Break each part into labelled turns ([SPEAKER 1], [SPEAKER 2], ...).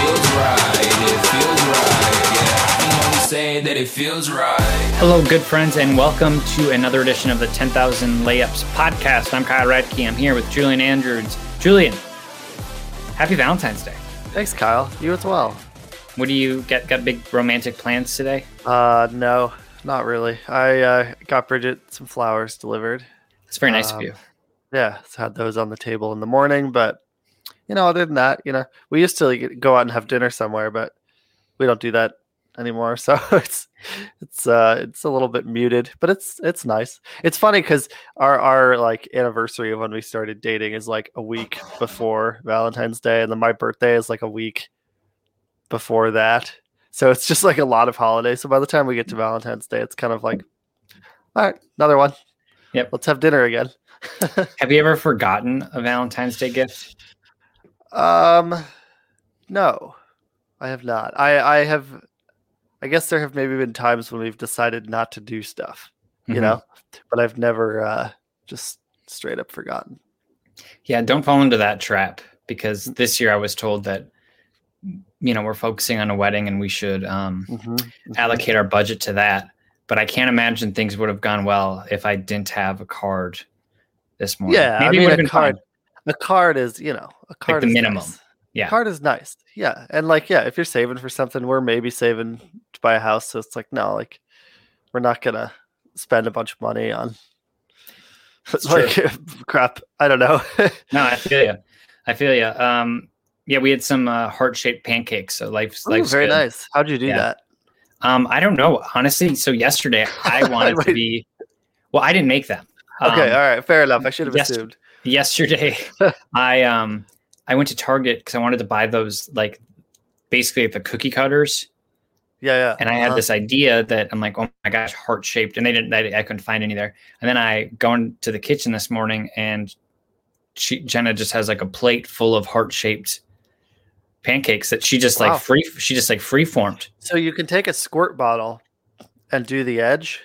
[SPEAKER 1] me saying that it feels right, it feels right, it feels right, yeah. You know me saying that it feels right.
[SPEAKER 2] Hello, good friends, and welcome to another edition of the 10,000 Layups podcast. I'm Kyle Radke. I'm here with Julian Andrews. Julian, happy Valentine's Day.
[SPEAKER 3] Thanks, Kyle. You as well.
[SPEAKER 2] What do you get? Got big romantic plans today?
[SPEAKER 3] Uh, no, not really. I uh, got Bridget some flowers delivered.
[SPEAKER 2] It's very nice of
[SPEAKER 3] Um,
[SPEAKER 2] you.
[SPEAKER 3] Yeah, so had those on the table in the morning, but you know, other than that, you know, we used to like, go out and have dinner somewhere, but we don't do that anymore. So it's it's uh it's a little bit muted, but it's it's nice. It's funny because our our like anniversary of when we started dating is like a week before Valentine's Day, and then my birthday is like a week before that. So it's just like a lot of holidays. So by the time we get to Valentine's Day, it's kind of like, all right, another one.
[SPEAKER 2] Yep.
[SPEAKER 3] Let's have dinner again.
[SPEAKER 2] Have you ever forgotten a Valentine's Day gift?
[SPEAKER 3] Um, no, I have not. I I have. I guess there have maybe been times when we've decided not to do stuff, you
[SPEAKER 2] Mhm.
[SPEAKER 3] know, but I've never uh, just straight up forgotten.
[SPEAKER 2] Yeah, don't fall into that trap because this year I was told that you know we're focusing on a wedding and we should um,
[SPEAKER 3] Mm-hmm.
[SPEAKER 2] allocate our budget to that. But I can't imagine things would have gone well if I didn't have a card this morning.
[SPEAKER 3] Yeah, I
[SPEAKER 2] it
[SPEAKER 3] mean, a card-. A card is, you know, a card
[SPEAKER 2] the
[SPEAKER 3] is
[SPEAKER 2] minimum.
[SPEAKER 3] nice.
[SPEAKER 2] Yeah.
[SPEAKER 3] card is nice. Yeah, and like, yeah, if you're saving for something, we're maybe saving to buy a house. So it's like, no, like, we're not gonna spend a bunch of money on
[SPEAKER 2] It's
[SPEAKER 3] like crap. I don't know.
[SPEAKER 2] No, I feel you. I feel you. Um, yeah, we had some uh, heart-shaped pancakes. So life's
[SPEAKER 3] Ooh,
[SPEAKER 2] life's
[SPEAKER 3] very
[SPEAKER 2] good.
[SPEAKER 3] nice. How'd you do
[SPEAKER 2] Yeah.
[SPEAKER 3] that?
[SPEAKER 2] Um, I don't know, honestly. So yesterday I wanted to be. Well, I didn't make them.
[SPEAKER 3] Okay,
[SPEAKER 2] Um,
[SPEAKER 3] all right, fair enough. I should have
[SPEAKER 2] yes-
[SPEAKER 3] assumed.
[SPEAKER 2] yesterday I um I went to Target because I wanted to buy those like basically the cookie cutters,
[SPEAKER 3] Yeah, yeah.
[SPEAKER 2] and I had
[SPEAKER 3] uh-huh.
[SPEAKER 2] this idea that I'm like, oh my gosh, heart shaped, and they didn't. I, I couldn't find any there. And then I go into the kitchen this morning, and she Jenna just has like a plate full of heart shaped pancakes that she just
[SPEAKER 3] Wow.
[SPEAKER 2] like free. She just like free formed.
[SPEAKER 3] So you can take a squirt bottle and do the edge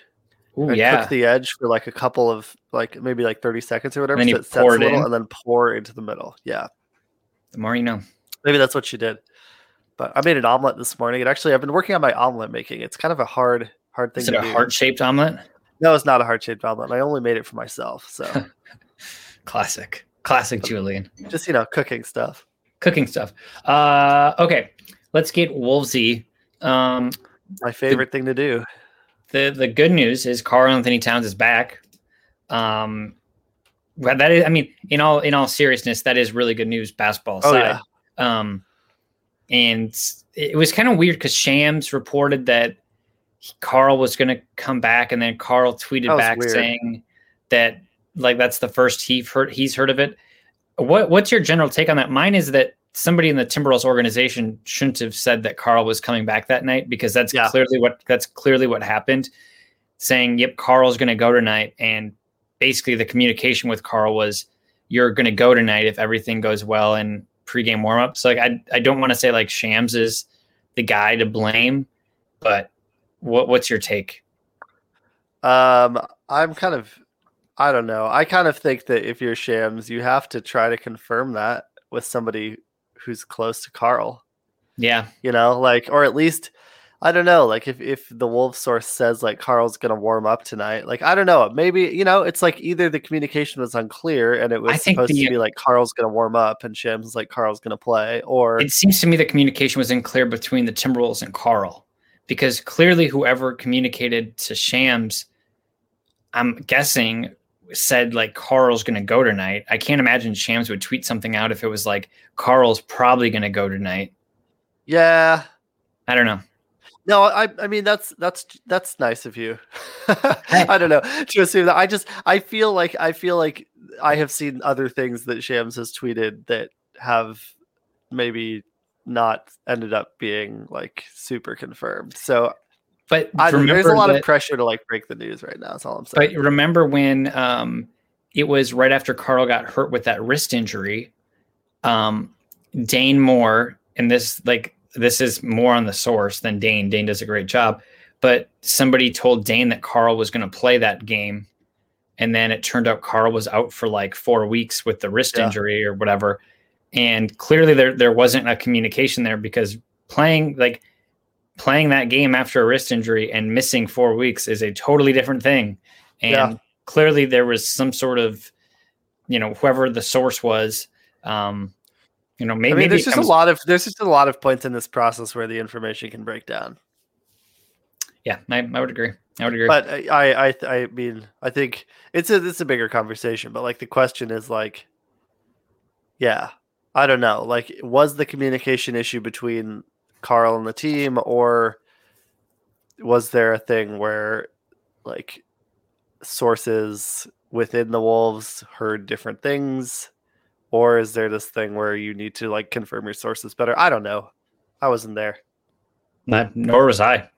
[SPEAKER 2] Oh
[SPEAKER 3] and
[SPEAKER 2] yeah,
[SPEAKER 3] cook the edge for like a couple of like maybe like 30 seconds or whatever.
[SPEAKER 2] then
[SPEAKER 3] so it sets a little
[SPEAKER 2] in.
[SPEAKER 3] and then pour into the middle. Yeah.
[SPEAKER 2] The more you know.
[SPEAKER 3] Maybe that's what she did. But I made an omelet this morning. And actually I've been working on my omelet making. It's kind of a hard, hard thing
[SPEAKER 2] Is it a heart shaped omelet?
[SPEAKER 3] no, it's not a heart shaped omelet. I only made it for myself. So
[SPEAKER 2] Classic, classic Julian.
[SPEAKER 3] just, you know, cooking stuff.
[SPEAKER 2] Cooking stuff. Uh, okay, let's get Wolvesy. Um,
[SPEAKER 3] My favorite thing to do.
[SPEAKER 2] the the good news is Karl-Anthony Towns is back. Um, well, that is, I mean, in all in all seriousness, that is really good news. Basketball
[SPEAKER 3] Oh,
[SPEAKER 2] aside, um, and it was kind of weird because Shams reported that Karl was going to come back, and then
[SPEAKER 3] Karl
[SPEAKER 2] tweeted back
[SPEAKER 3] weird.
[SPEAKER 2] saying that like that's the first he's heard he's heard of it. What what's your general take on that? Mine is that somebody in the Timberwolves organization shouldn't have said that Karl was coming back that night because that's
[SPEAKER 3] Yeah.
[SPEAKER 2] clearly what that's clearly what happened. Saying, "Yep, Karl's going to go tonight," and basically the communication with Karl was, "You're going to go tonight if everything goes well in pregame warmup." So like, I I don't want to say like Shams is the guy to blame, but what what's your take?
[SPEAKER 3] Um, I'm kind of, I don't know. I kind of think that if you're Shams, you have to try to confirm that with somebody who's close to Karl.
[SPEAKER 2] Yeah,
[SPEAKER 3] You know, like, or at least, I don't know. Like, if if the Wolf source says like Karl's gonna warm up tonight, like, I don't know. Maybe you know, it's like either the communication was unclear and it was supposed
[SPEAKER 2] the-
[SPEAKER 3] to be like Karl's gonna warm up and Shams like Karl's gonna play, or
[SPEAKER 2] it seems to me the communication was unclear between the Timberwolves and Karl because clearly whoever communicated to Shams, I'm guessing, said like Karl's going to go tonight. I can't imagine Shams would tweet something out if it was like Karl's probably going to go tonight.
[SPEAKER 3] yeah.
[SPEAKER 2] I don't know.
[SPEAKER 3] No, I I mean that's that's that's nice of you. I don't know to assume that. I just I feel like I feel like I have seen other things that Shams has tweeted that have maybe not ended up being like super confirmed. So
[SPEAKER 2] But
[SPEAKER 3] I, there's a lot
[SPEAKER 2] that-
[SPEAKER 3] of pressure to like break the news right now. That's all I'm saying.
[SPEAKER 2] But remember when um, it was right after Karl got hurt with that wrist injury, um, Dane Moore, and this like this is more on the source than Dane. Dane does a great job, but somebody told Dane that Karl was going to play that game, and then it turned out Karl was out for like four weeks with the wrist
[SPEAKER 3] Yeah.
[SPEAKER 2] injury or whatever, and clearly there there wasn't a communication there because playing like playing that game after a wrist injury and missing four weeks is a totally different thing. And
[SPEAKER 3] Yeah.
[SPEAKER 2] clearly there was some sort of, you know, whoever the source was, um, you know, maybe,
[SPEAKER 3] I mean, there's just
[SPEAKER 2] comes-
[SPEAKER 3] a lot of there's just a lot of points in this process where the information can break down.
[SPEAKER 2] yeah, I, I would agree. I would agree.
[SPEAKER 3] But I, I, I, I mean, I think it's a it's a bigger conversation. But like the question is like, yeah, I don't know. Like, was the communication issue between Karl and the team, or was there a thing where like sources within the Wolves heard different things, or is there this thing where you need to like confirm your sources better? I don't know. I wasn't there.
[SPEAKER 2] Not, nor was I.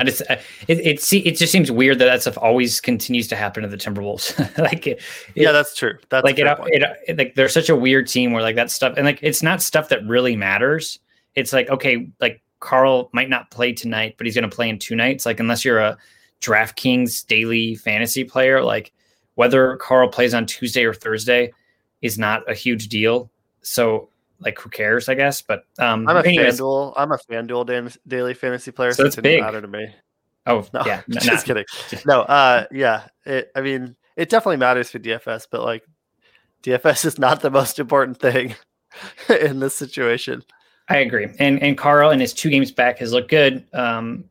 [SPEAKER 2] I just, I- it, it, see, it just seems weird that that stuff always continues to happen to the Timberwolves. like, it,
[SPEAKER 3] Yeah, that's true. That's
[SPEAKER 2] like it, it, it like they're such a weird team where like that stuff and like it's not stuff that really matters it's like okay like karl might not play tonight but he's going to play in two nights like unless you're a draftkings daily fantasy player like whether karl plays on tuesday or thursday is not a huge deal so like who cares i guess but um
[SPEAKER 3] I'm a
[SPEAKER 2] anyways,
[SPEAKER 3] FanDuel. I'm a FanDuel daily fantasy player,
[SPEAKER 2] So
[SPEAKER 3] so,
[SPEAKER 2] it's
[SPEAKER 3] it
[SPEAKER 2] big.
[SPEAKER 3] matter to me.
[SPEAKER 2] oh
[SPEAKER 3] No,
[SPEAKER 2] yeah n-
[SPEAKER 3] just
[SPEAKER 2] not-
[SPEAKER 3] kidding. No, uh, yeah. It, I mean, it definitely matters for DFS, but like, DFS is not the most important thing in this situation.
[SPEAKER 2] I agree. And and Karl in his two games back has looked good. Um,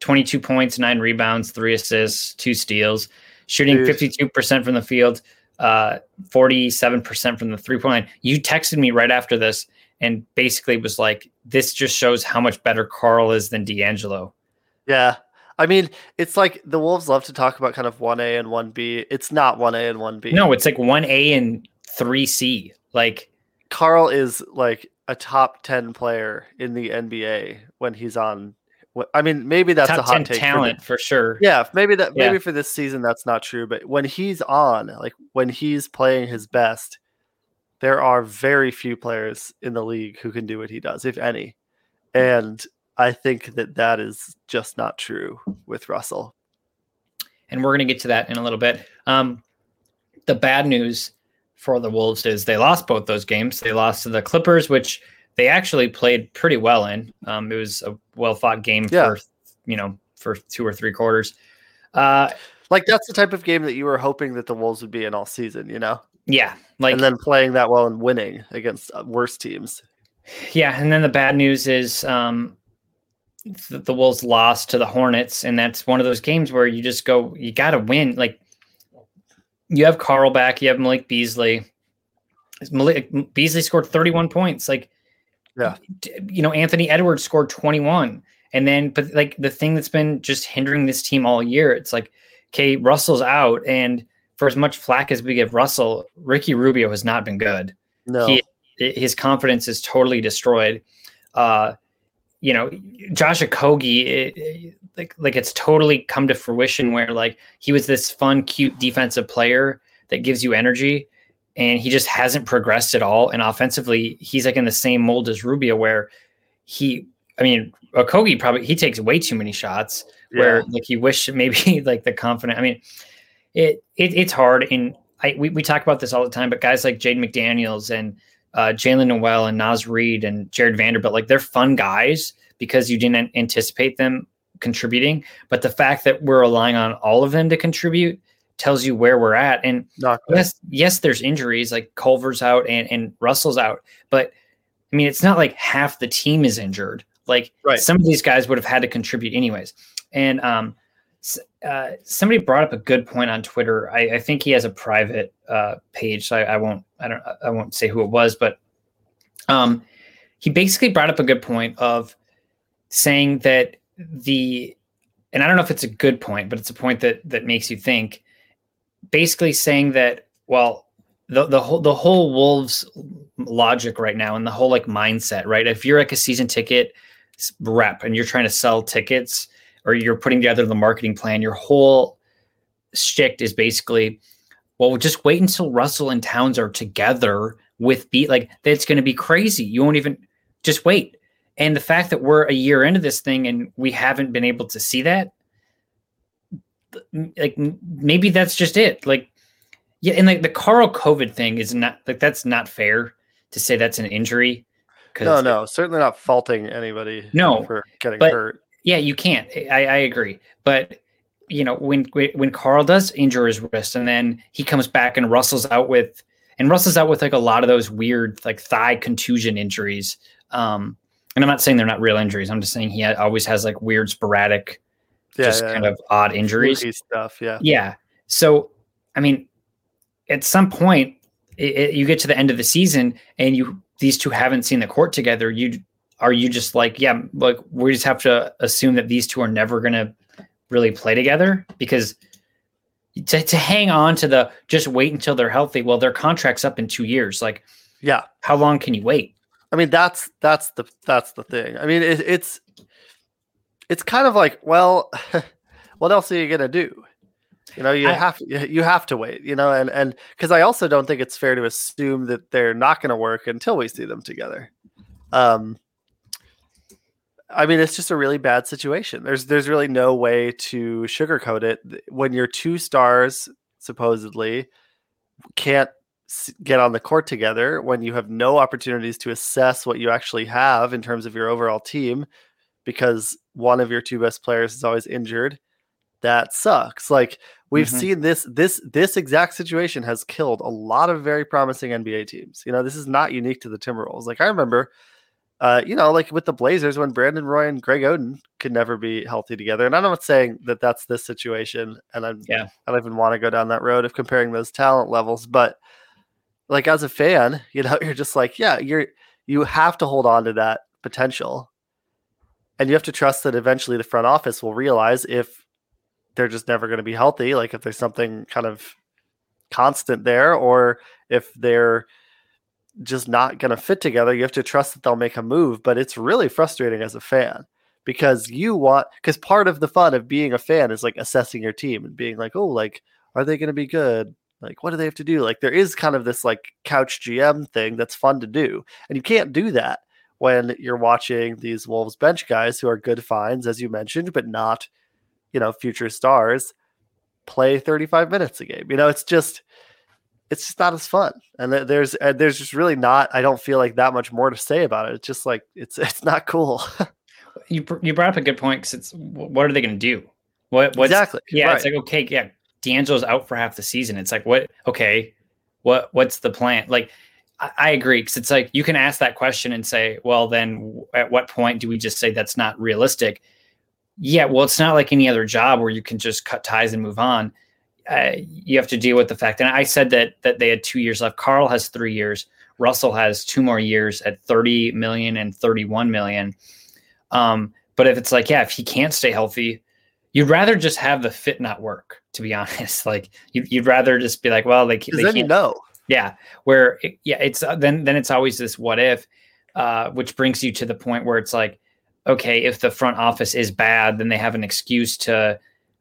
[SPEAKER 2] 22 points, nine rebounds, three assists, two steals, shooting
[SPEAKER 3] Dude.
[SPEAKER 2] 52% from the field, uh, 47% from the three point line. You texted me right after this and basically was like, this just shows how much better Karl is than D'Angelo.
[SPEAKER 3] Yeah. I mean, it's like the Wolves love to talk about kind of 1A and 1B. It's not 1A and 1B.
[SPEAKER 2] No, it's like 1A and 3C. Like,
[SPEAKER 3] Karl is like a top 10 player in the NBA when he's on. I mean, maybe that's a hot
[SPEAKER 2] 10
[SPEAKER 3] take. for the-
[SPEAKER 2] talent for sure.
[SPEAKER 3] Yeah, maybe that
[SPEAKER 2] Yeah.
[SPEAKER 3] maybe for this season that's not true, but when he's on, like when he's playing his best, there are very few players in the league who can do what he does, if any. And I think that that is just not true with Russell.
[SPEAKER 2] and we're going to get to that in a little bit. Um, the bad news for the Wolves is they lost both those games. They lost to the Clippers, which they actually played pretty well in. Um, it was a well fought game
[SPEAKER 3] Yeah.
[SPEAKER 2] for you know for two or three quarters. Uh,
[SPEAKER 3] Like that's the type of game that you were hoping that the Wolves would be in all season, you know,
[SPEAKER 2] yeah, like
[SPEAKER 3] and then playing that well and winning against uh, worse teams.
[SPEAKER 2] yeah, and then the bad news is um, the, the Wolves lost to the Hornets, and that's one of those games where you just go, you got to win. Like you have Carl back, you have Malik Beasley. Malik Beasley scored 31 points. Like,
[SPEAKER 3] Yeah.
[SPEAKER 2] you know, Anthony Edwards scored 21. And then, but like the thing that's been just hindering this team all year, it's like, okay, Russell's out. And for as much flack as we give Russell, Ricky Rubio has not been good
[SPEAKER 3] No,
[SPEAKER 2] he his confidence is totally destroyed. Uh, you know, Josh Okogie, it, it- like like it's totally come to fruition where like he was this fun, cute defensive player that gives you energy, and he just hasn't progressed at all. And offensively, he's like in the same mold as Rubio, where he, I mean, Okogie probably he takes way too many shots where like you wish maybe like the confident. I mean, it, it it's hard, and I we, we talk about this all the time. But guys like Jaden McDaniels and uh, Jaylen Nowell and Naz Reid and Jarred Vanderbilt, like they're fun guys because you didn't anticipate them contributing. But the fact that we're relying on all of them to contribute tells you where we're at. And yes, yes, there's injuries like Culver's out and, and Russell's out, but I mean, it's not like half the team is injured. Like
[SPEAKER 3] Right.
[SPEAKER 2] some of these guys would have had to contribute anyways. And um, uh, somebody brought up a good point on Twitter. I, I think he has a private uh, page, so I, I won't, I don't, I won't say who it was, but um, he basically brought up a good point of saying that the, and I don't know if it's a good point, but it's a point that that makes you think. Basically, saying that well, the the whole the whole Wolves logic right now and the whole like mindset, right? If you're like a season ticket rep and you're trying to sell tickets or you're putting together the marketing plan, your whole shtick is basically, well, just wait until Russell and Towns are together with beat like that's going to be crazy. You won't even just wait. And the fact that we're a year into this thing and we haven't been able to see that, like maybe that's just it. Like, yeah, and like the Karl COVID thing is not like that's not fair to say that's an injury.
[SPEAKER 3] No, no, certainly not faulting anybody.
[SPEAKER 2] No,
[SPEAKER 3] for getting
[SPEAKER 2] but,
[SPEAKER 3] hurt.
[SPEAKER 2] Yeah, you can't. I, I agree, but you know when when Karl does injure his wrist and then he comes back and Russell's out with and Russell's out with like a lot of those weird like thigh contusion injuries. Um, and I'm not saying they're not real injuries. I'm just saying he always has like weird sporadic,
[SPEAKER 3] Yeah,
[SPEAKER 2] just
[SPEAKER 3] yeah,
[SPEAKER 2] kind
[SPEAKER 3] yeah.
[SPEAKER 2] of odd injuries.
[SPEAKER 3] Fluky stuff. Yeah.
[SPEAKER 2] Yeah. So, I mean, at some point, it, it- you get to the end of the season and you these two haven't seen the court together. You are you just like, yeah, like we just have to assume that these two are never going to really play together because to, to hang on to the just wait until they're healthy. Well, their contract's up in two years. Like,
[SPEAKER 3] Yeah.
[SPEAKER 2] how long can you wait?
[SPEAKER 3] I mean, that's that's the that's the thing. I mean, it, it's it's kind of like, well, what else are you gonna do? You know, you
[SPEAKER 2] I-
[SPEAKER 3] have you have to wait. You know, and and because I also don't think it's fair to assume that they're not going to work until we see them together. Um, I mean, it's just a really bad situation. There's there's really no way to sugarcoat it. When your two stars supposedly can't s- get on the court together, when you have no opportunities to assess what you actually have in terms of your overall team, because one of your two best players is always injured, that sucks. Like we've
[SPEAKER 2] Mhm.
[SPEAKER 3] seen this this this exact situation has killed a lot of very promising NBA teams. You know, this is not unique to the Timberwolves. Like I remember uh, you know, like with the Blazers when Brandon Roy and Greg Oden could never be healthy together. And I'm not saying that that's this situation, and I'm
[SPEAKER 2] Yeah.
[SPEAKER 3] I don't even want to go down that road of comparing those talent levels, but like as a fan, you know, you're just like, yeah, you're you have to hold on to that potential, and you have to trust that eventually the front office will realize if they're just never going to be healthy, like if there's something kind of constant there, or if they're just not going to fit together, you have to trust that they'll make a move. But it's really frustrating as a fan because you want, because part of the fun of being a fan is like assessing your team and being like, oh, like, are they going to be good? Like, what do they have to do? Like, there is kind of this like couch GM thing that's fun to do. And you can't do that when you're watching these Wolves bench guys who are good finds, as you mentioned, but not, you know, future stars play 35 minutes a game. You know, it's just, it's just not as fun. And there's there's just really not. I don't feel like that much more to say about it. It's just like it's it's not cool.
[SPEAKER 2] You you brought up a good point because it's what are they going to do? What what's,
[SPEAKER 3] exactly.
[SPEAKER 2] Yeah,
[SPEAKER 3] right.
[SPEAKER 2] it's like okay, yeah, D'Angelo's out for half the season. It's like what? Okay, what what's the plan? Like, I, agree because it's like you can ask that question and say, well, then at what point do we just say that's not realistic? Yeah, well, it's not like any other job where you can just cut ties and move on. Uh, you have to deal with the fact. And I said that that they had two years left. Karl has three years. Russell has two more years at 30 million and 31 million. Um, but if it's like, yeah, if he can't stay healthy, you'd rather just have the fit not work, to be honest. Like you'd, you'd rather just be like, well, they, they
[SPEAKER 3] then you
[SPEAKER 2] can't.
[SPEAKER 3] know.
[SPEAKER 2] Yeah. Where, it- yeah, it's uh, then, then it's always this what if, uh, which brings you to the point where it's like, okay, if the front office is bad, then they have an excuse to,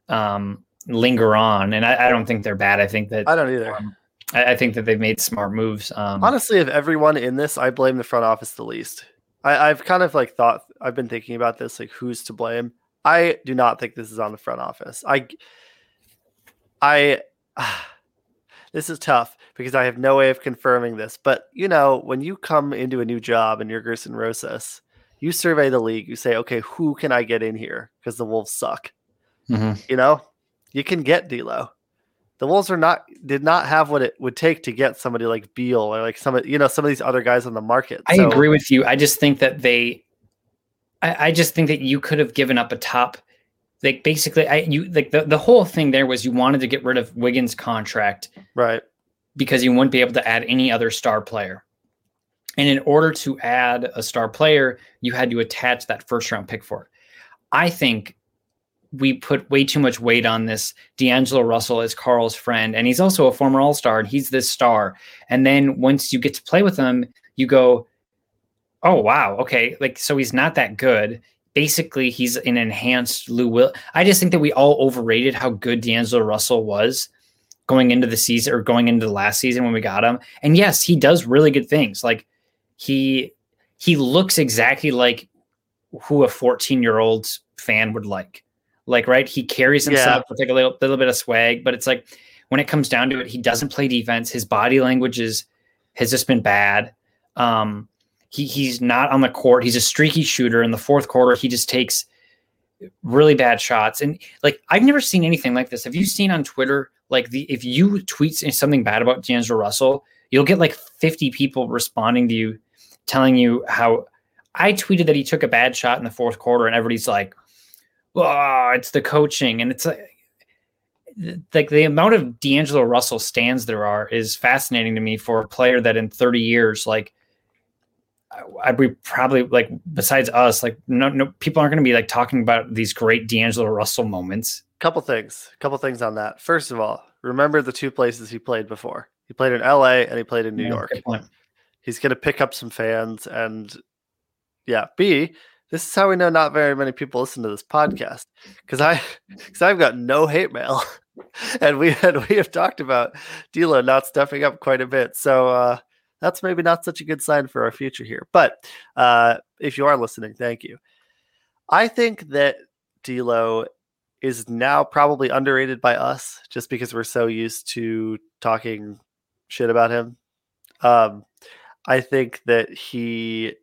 [SPEAKER 2] um, linger on. And I, I don't think they're bad. I think that,
[SPEAKER 3] I don't either.
[SPEAKER 2] um, I, I think that they've made smart moves. Um,
[SPEAKER 3] Honestly, of everyone in this, I blame the front office the least. I, I've kind of like thought I've been thinking about this, like who's to blame. I do not think this is on the front office. I, I, this is tough because I have no way of confirming this. But you know, when you come into a new job and you're Gersson Rosas, you survey the league. You say, okay, who can I get in here because the Wolves suck.
[SPEAKER 2] mhm.
[SPEAKER 3] You know, you can get D'Lo. The Wolves are not did not have what it would take to get somebody like Beal or like some of you know some of these other guys on the market.
[SPEAKER 2] I
[SPEAKER 3] So-
[SPEAKER 2] agree with you. I just think that they, I, I just think that you could have given up a top, like basically, I you like the the whole thing there was you wanted to get rid of Wiggins' contract
[SPEAKER 3] right.
[SPEAKER 2] because you wouldn't be able to add any other star player, and in order to add a star player, you had to attach that first round pick for it. I think we put way too much weight on this D'Angelo Russell as Karl's friend, and he's also a former All Star, and he's this star. And then once you get to play with him, you go, "Oh wow, okay, like so he's not that good." Basically, he's an enhanced Lou Will. I just think that we all overrated how good D'Angelo Russell was going into the season or going into the last season when we got him. And yes, he does really good things. Like he he looks exactly like who a 14 year old fan would like. Like, right? He carries himself with like a little, little bit of swag, but it's like when it comes down to it, he doesn't play defense. His body language is has just been bad. Um, he he's not on the court. He's a streaky shooter. In the fourth quarter, he just takes really bad shots. And like I've never seen anything like this. Have you seen on Twitter like the if you tweet something bad about D'Angelo Russell, you'll get like 50 people responding to you, telling you how I tweeted that he took a bad shot in the fourth quarter, and everybody's like, "Oh, it's the coaching," and it's like, like the amount of D'Angelo Russell stands there are is fascinating to me for a player that in 30 years, like, I we probably like besides us, like no, no people aren't going to be like talking about these great D'Angelo Russell moments.
[SPEAKER 3] Couple things, couple things on that. First of all, remember the two places he played before. He played in LA and he played in New yeah, York. He's going to pick up some fans and yeah. B, this is how we know not very many people listen to this podcast because I because I've got no hate mail, and we had we have talked about D'Lo not stepping up quite a bit. So uh, that's maybe not such a good sign for our future here. But uh, if you are listening, thank you. I think that D'Lo is now probably underrated by us just because we're so used to talking shit about him. Um, I think that he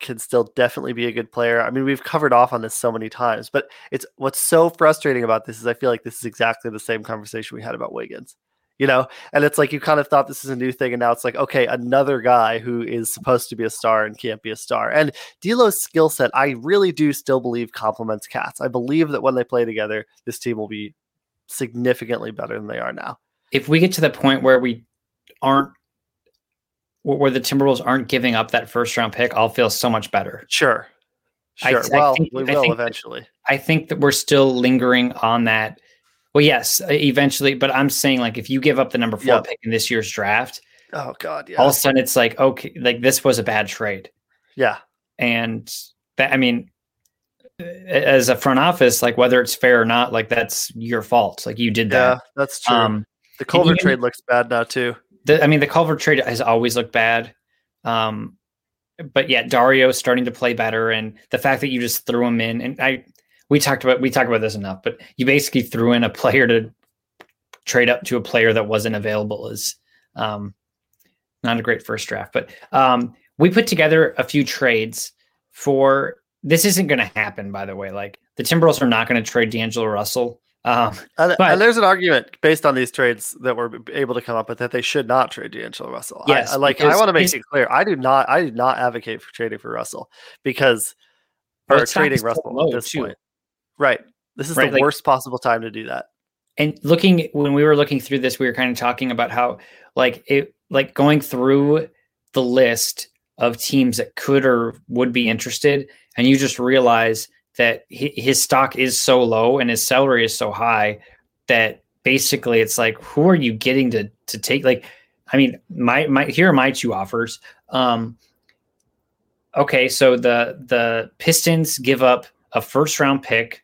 [SPEAKER 3] can still definitely be a good player. I mean, we've covered off on this so many times, but it's what's so frustrating about this is I feel like this is exactly the same conversation we had about Wiggins. You know, and it's like you kind of thought this is a new thing, and now it's like, okay, another guy who is supposed to be a star and can't be a star. And D'Lo's skill set, I really do still believe complements KAT's. I believe that when they play together, this team will be significantly better than they are now.
[SPEAKER 2] If we get to the point where we aren't where the Timberwolves aren't giving up that first round pick, I'll feel so much better.
[SPEAKER 3] Sure. Sure. I, well, I think, we will eventually.
[SPEAKER 2] That, I think that we're still lingering on that. Well, yes, eventually, but I'm saying like if you give up the number four yep. pick in this year's draft,
[SPEAKER 3] oh god, yeah.
[SPEAKER 2] All of a sudden it's like okay, like this was a bad trade.
[SPEAKER 3] Yeah.
[SPEAKER 2] And that I mean as a front office, like whether it's fair or not, like that's your fault. Like you did that. Yeah,
[SPEAKER 3] that's true. Um, the Culver trade looks bad now too
[SPEAKER 2] the, I mean, the Culver trade has always looked bad. Um, but yeah, Dario starting to play better, and the fact that you just threw him in, and I, we talked about we talked about this enough, but you basically threw in a player to trade up to a player that wasn't available is um, not a great first draft. But um, we put together a few trades for this. Isn't going to happen, by the way. Like the Timberwolves are not going to trade D'Angelo Russell. Um,
[SPEAKER 3] and, but, and, there's an argument based on these trades that we're able to come up with that they should not trade D'Angelo Russell. Yes, I, I like. I want to make it clear. I do not. I do not advocate for trading for Russell because or trading Russell at this too. point. Right. This is right, the like, worst possible time to do that.
[SPEAKER 2] And looking when we were looking through this, we were kind of talking about how like it like going through the list of teams that could or would be interested, and you just realize that his stock is so low and his salary is so high that basically it's like who are you getting to to take like i mean my my here are my two offers um okay so the the pistons give up a first round pick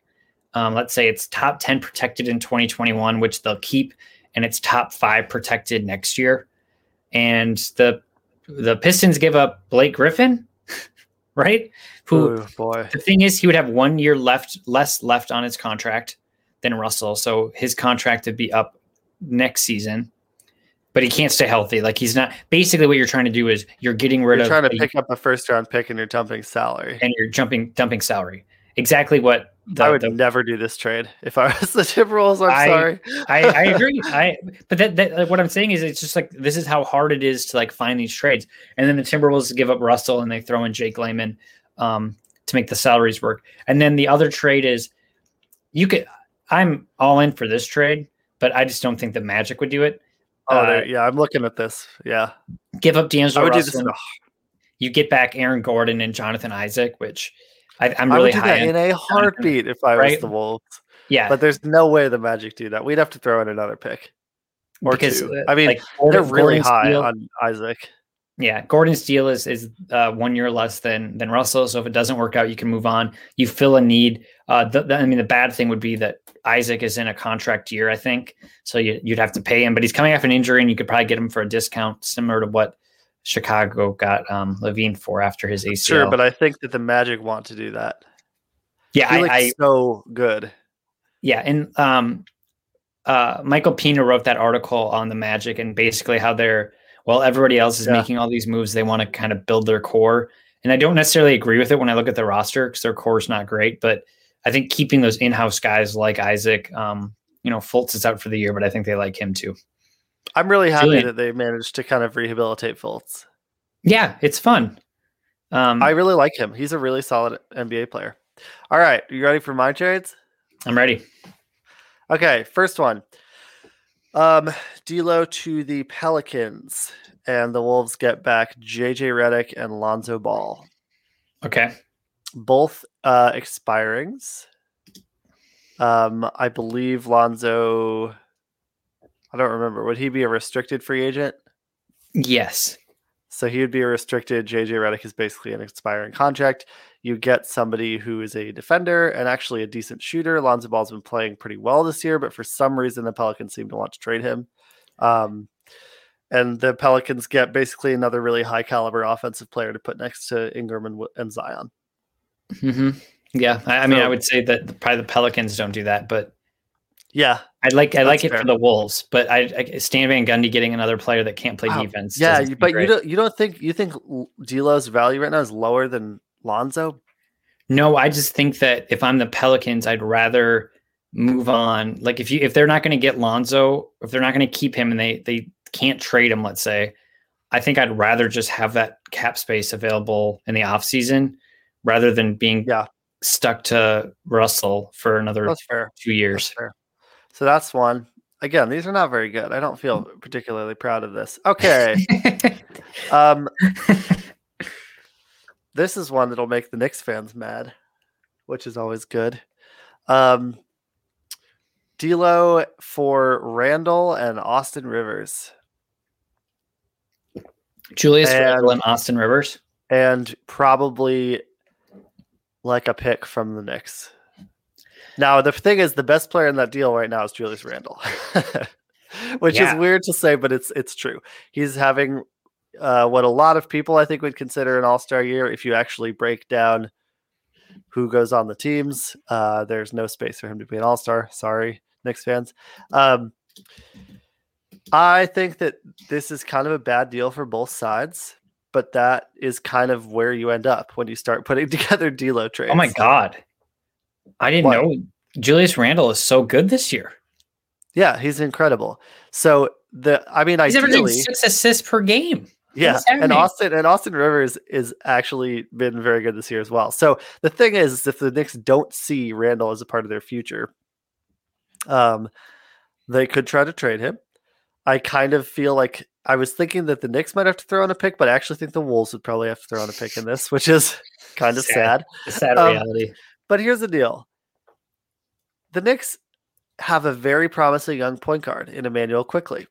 [SPEAKER 2] um let's say it's top 10 protected in 2021 which they'll keep and it's top 5 protected next year and the the pistons give up blake griffin right? Who
[SPEAKER 3] Ooh, boy.
[SPEAKER 2] The thing is, he would have one year left, less left on his contract than Russell, so his contract would be up next season. But he can't stay healthy. Like he's not. Basically, what you're trying to do is you're getting rid
[SPEAKER 3] you're
[SPEAKER 2] of.
[SPEAKER 3] Trying to pick up a first round pick and you're dumping salary.
[SPEAKER 2] And you're jumping dumping salary. Exactly what
[SPEAKER 3] the, I would the, never do this trade if I was the Timberwolves. I'm I, sorry.
[SPEAKER 2] I, I agree. I but that, that like, what I'm saying is it's just like this is how hard it is to like find these trades. And then the Timberwolves give up Russell and they throw in Jake Layman um, to make the salaries work. And then the other trade is you could. I'm all in for this trade, but I just don't think the Magic would do it.
[SPEAKER 3] Oh uh, yeah, I'm looking at this. Yeah,
[SPEAKER 2] give up D'Angelo Russell. You get back Aaron Gordon and Jonathan Isaac, which I, am really
[SPEAKER 3] I would do
[SPEAKER 2] high
[SPEAKER 3] that in a heartbeat if I right? was the Wolves.
[SPEAKER 2] Yeah,
[SPEAKER 3] But there's no way the Magic do that. We'd have to throw in another pick or
[SPEAKER 2] because,
[SPEAKER 3] two.
[SPEAKER 2] uh,
[SPEAKER 3] I mean,
[SPEAKER 2] like,
[SPEAKER 3] they're
[SPEAKER 2] Gordon-
[SPEAKER 3] really
[SPEAKER 2] Gordon
[SPEAKER 3] high
[SPEAKER 2] Steele-
[SPEAKER 3] on Isaac.
[SPEAKER 2] Yeah, Gordon Steele is is uh, one year less than than Russell. So if it doesn't work out, you can move on. You fill a need. Uh, the, the- I mean, the bad thing would be that Isaac is in a contract year, I think. So you, you'd have to pay him, but he's coming off an injury, and you could probably get him for a discount, similar to what Chicago got um, LaVine for after his ACL.
[SPEAKER 3] Sure, but I think that the Magic want to do that.
[SPEAKER 2] yeah, I, I
[SPEAKER 3] so good.
[SPEAKER 2] yeah, and um, uh, Michael Pina wrote that article on the Magic and basically how they're while everybody else is
[SPEAKER 3] Yeah.
[SPEAKER 2] making all these moves, they want to kind of build their core. And I don't necessarily agree with it when I look at the roster because their core is not great. But I think keeping those in-house guys like Isaac, um, you know, Fultz is out for the year, but I think they like him too.
[SPEAKER 3] I'm really happy
[SPEAKER 2] Julian.
[SPEAKER 3] that they managed to kind of rehabilitate Fultz.
[SPEAKER 2] Yeah, it's fun. Um,
[SPEAKER 3] I really like him. He's a really solid NBA player. All right, you ready for my trades?
[SPEAKER 2] I'm ready.
[SPEAKER 3] Okay, first one. Um, D'Lo to the Pelicans, and the Wolves get back JJ Redick and Lonzo Ball,
[SPEAKER 2] Okay.
[SPEAKER 3] both uh, expirings. Um, I believe Lonzo. I don't remember. Would he be a restricted free agent?
[SPEAKER 2] Yes.
[SPEAKER 3] So he would be a restricted. JJ Redick is basically an expiring contract. You get somebody who is a defender and actually a decent shooter. Lonzo Ball's been playing pretty well this year, but for some reason the Pelicans seem to want to trade him. Um, and the Pelicans get basically another really high caliber offensive player to put next to Ingram and, and Zion.
[SPEAKER 2] hmm Yeah. I, I mean, I would say that probably the Pelicans don't do that, but
[SPEAKER 3] Yeah,
[SPEAKER 2] I like I like it
[SPEAKER 3] fair.
[SPEAKER 2] for the Wolves. But I, I Stan Van Gundy getting another player that can't play
[SPEAKER 3] Wow.
[SPEAKER 2] defense.
[SPEAKER 3] yeah,
[SPEAKER 2] doesn't
[SPEAKER 3] you-
[SPEAKER 2] seem
[SPEAKER 3] but
[SPEAKER 2] great.
[SPEAKER 3] you don't you don't think you think L- D'Lo's value right now is lower than Lonzo?
[SPEAKER 2] No, I just think that if I'm the Pelicans, I'd rather move on. Like if you if they're not going to get Lonzo, if they're not going to keep him and they they can't trade him, let's say, I think I'd rather just have that cap space available in the offseason rather than being
[SPEAKER 3] Yeah.
[SPEAKER 2] stuck to Russell for another
[SPEAKER 3] That's fair.
[SPEAKER 2] two
[SPEAKER 3] That's
[SPEAKER 2] years.
[SPEAKER 3] So that's one. Again, these are not very good. I don't feel particularly proud of this. Okay. Um, this is one that'll make the Knicks fans mad, which is always good. Um, D'Lo for Randle and Austin Rivers,
[SPEAKER 2] Julius
[SPEAKER 3] And-
[SPEAKER 2] Randle and Austin Rivers.
[SPEAKER 3] and probably like a pick from the Knicks. Now the thing is, the best player in that deal right now is Julius Randle, which
[SPEAKER 2] Yeah.
[SPEAKER 3] is weird to say, but it's it's true. He's having uh, what a lot of people I think would consider an All Star year if you actually break down who goes on the teams. Uh, there's no space for him to be an All Star. Sorry, Knicks fans. Um, I think that this is kind of a bad deal for both sides, but that is kind of where you end up when you start putting together D'Lo trades.
[SPEAKER 2] Oh my god. I didn't
[SPEAKER 3] What?
[SPEAKER 2] know Julius Randle is so good this year.
[SPEAKER 3] Yeah, he's incredible. So the I mean, I
[SPEAKER 2] He's averaging six assists per game.
[SPEAKER 3] yeah, and? Austin and Austin Rivers is actually been very good this year as well. So the thing is, if the Knicks don't see Randle as a part of their future, um, they could try to trade him. I kind of feel like I was thinking that the Knicks might have to throw on a pick, but I actually think the Wolves would probably have to throw on a pick in this, which is kind of
[SPEAKER 2] Sad.
[SPEAKER 3] sad.
[SPEAKER 2] Sad
[SPEAKER 3] Um,
[SPEAKER 2] reality.
[SPEAKER 3] But here's the deal. The Knicks have a very promising young point guard in Immanuel Quickley,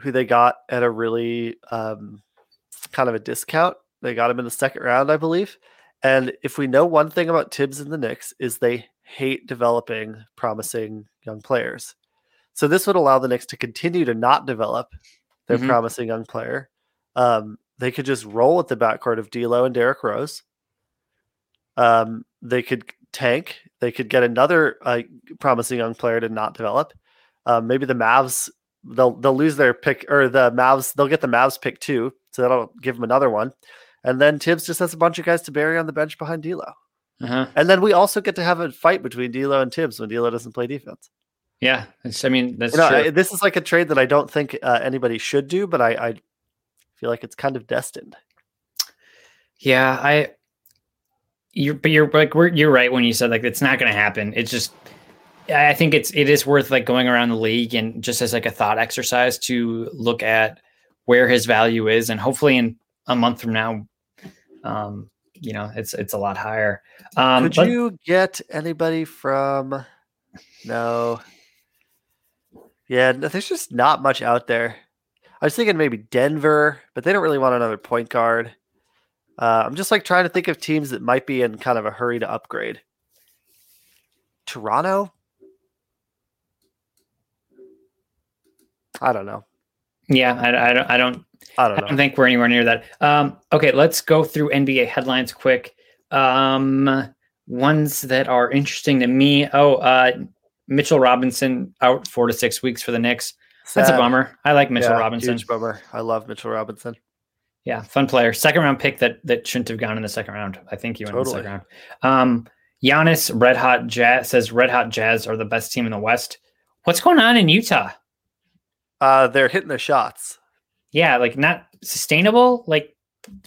[SPEAKER 3] who they got at a really um, kind of a discount. They got him in the second round, I believe. And if we know one thing about Thibs and the Knicks is they hate developing promising young players. So this would allow the Knicks to continue to not develop their
[SPEAKER 2] Mhm.
[SPEAKER 3] promising young player. Um, they could just roll with the backcourt of D'Lo and Derrick Rose. Um, they could tank. They could get another uh, promising young player to not develop. Um, maybe the Mavs they'll they'll lose their pick or the Mavs they'll get the Mavs pick too, so that'll give them another one. And then Thibs just has a bunch of guys to bury on the bench behind D'Lo.
[SPEAKER 2] Uh-huh.
[SPEAKER 3] And then we also get to have a fight between D'Lo and Thibs when D'Lo doesn't play defense.
[SPEAKER 2] Yeah, it's, I mean that's
[SPEAKER 3] You know. I- this is like a trade that I don't think uh, anybody should do, but I, I feel like it's kind of destined.
[SPEAKER 2] yeah, I. You're, but you're like we're, you're right when you said like it's not going to happen. It's just, I I think it's it is worth like going around the league and just as like a thought exercise to look at where his value is, and hopefully in a month from now, um, you know, it's it's a lot higher. Um,
[SPEAKER 3] Could
[SPEAKER 2] but-
[SPEAKER 3] you get anybody from No. Yeah, there's just not much out there. I was thinking maybe Denver, but they don't really want another point guard. Uh, I'm just like trying to think of teams that might be in kind of a hurry to upgrade. Toronto? I don't know.
[SPEAKER 2] Yeah, I, I don't. I don't.
[SPEAKER 3] I
[SPEAKER 2] I
[SPEAKER 3] don't know.
[SPEAKER 2] don't think we're anywhere near that. Um, okay, let's go through NBA headlines quick. Um, ones that are interesting to me. Oh, uh, Mitchell Robinson out four to six weeks for the Knicks. That's a bummer. I like Mitchell
[SPEAKER 3] Yeah,
[SPEAKER 2] Robinson.
[SPEAKER 3] Huge bummer. I love Mitchell Robinson.
[SPEAKER 2] Yeah, fun player. Second round pick that that shouldn't have gone in the second round. I think you went in the second round. Um, Giannis Red Hot Jazz says Red Hot Jazz are the best team in the West. What's going on in Utah?
[SPEAKER 3] Uh, they're hitting their shots.
[SPEAKER 2] Yeah, like not sustainable. Like,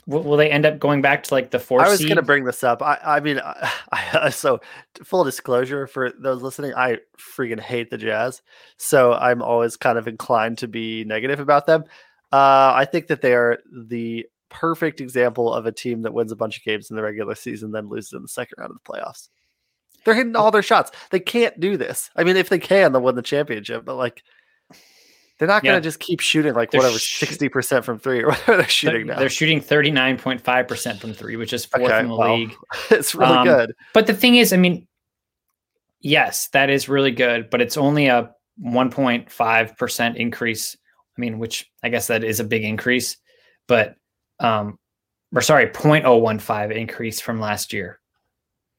[SPEAKER 2] w- will they end up going back to like the four?
[SPEAKER 3] I was going to bring this up. I, I mean, I, I, so full disclosure for those listening, I freaking hate the Jazz. So I'm always kind of inclined to be negative about them. Uh, I think that they are the perfect example of a team that wins a bunch of games in the regular season, then loses in the second round of the playoffs. They're hitting all their shots. They can't do this. I mean, if they can, they'll win the championship. But like, they're not going
[SPEAKER 2] Yeah.
[SPEAKER 3] to just keep shooting like
[SPEAKER 2] They're
[SPEAKER 3] whatever
[SPEAKER 2] sh-
[SPEAKER 3] sixty percent from three or whatever they're
[SPEAKER 2] They're,
[SPEAKER 3] shooting now.
[SPEAKER 2] they're shooting thirty nine point five percent from three, which is fourth
[SPEAKER 3] Okay,
[SPEAKER 2] in the
[SPEAKER 3] well,
[SPEAKER 2] league.
[SPEAKER 3] it's really
[SPEAKER 2] Um,
[SPEAKER 3] good.
[SPEAKER 2] But the thing is, I mean, yes, that is really good, but it's only a 1.5% increase. I mean, which I guess that is a big increase, but, um, or sorry, 0.015 increase from last year.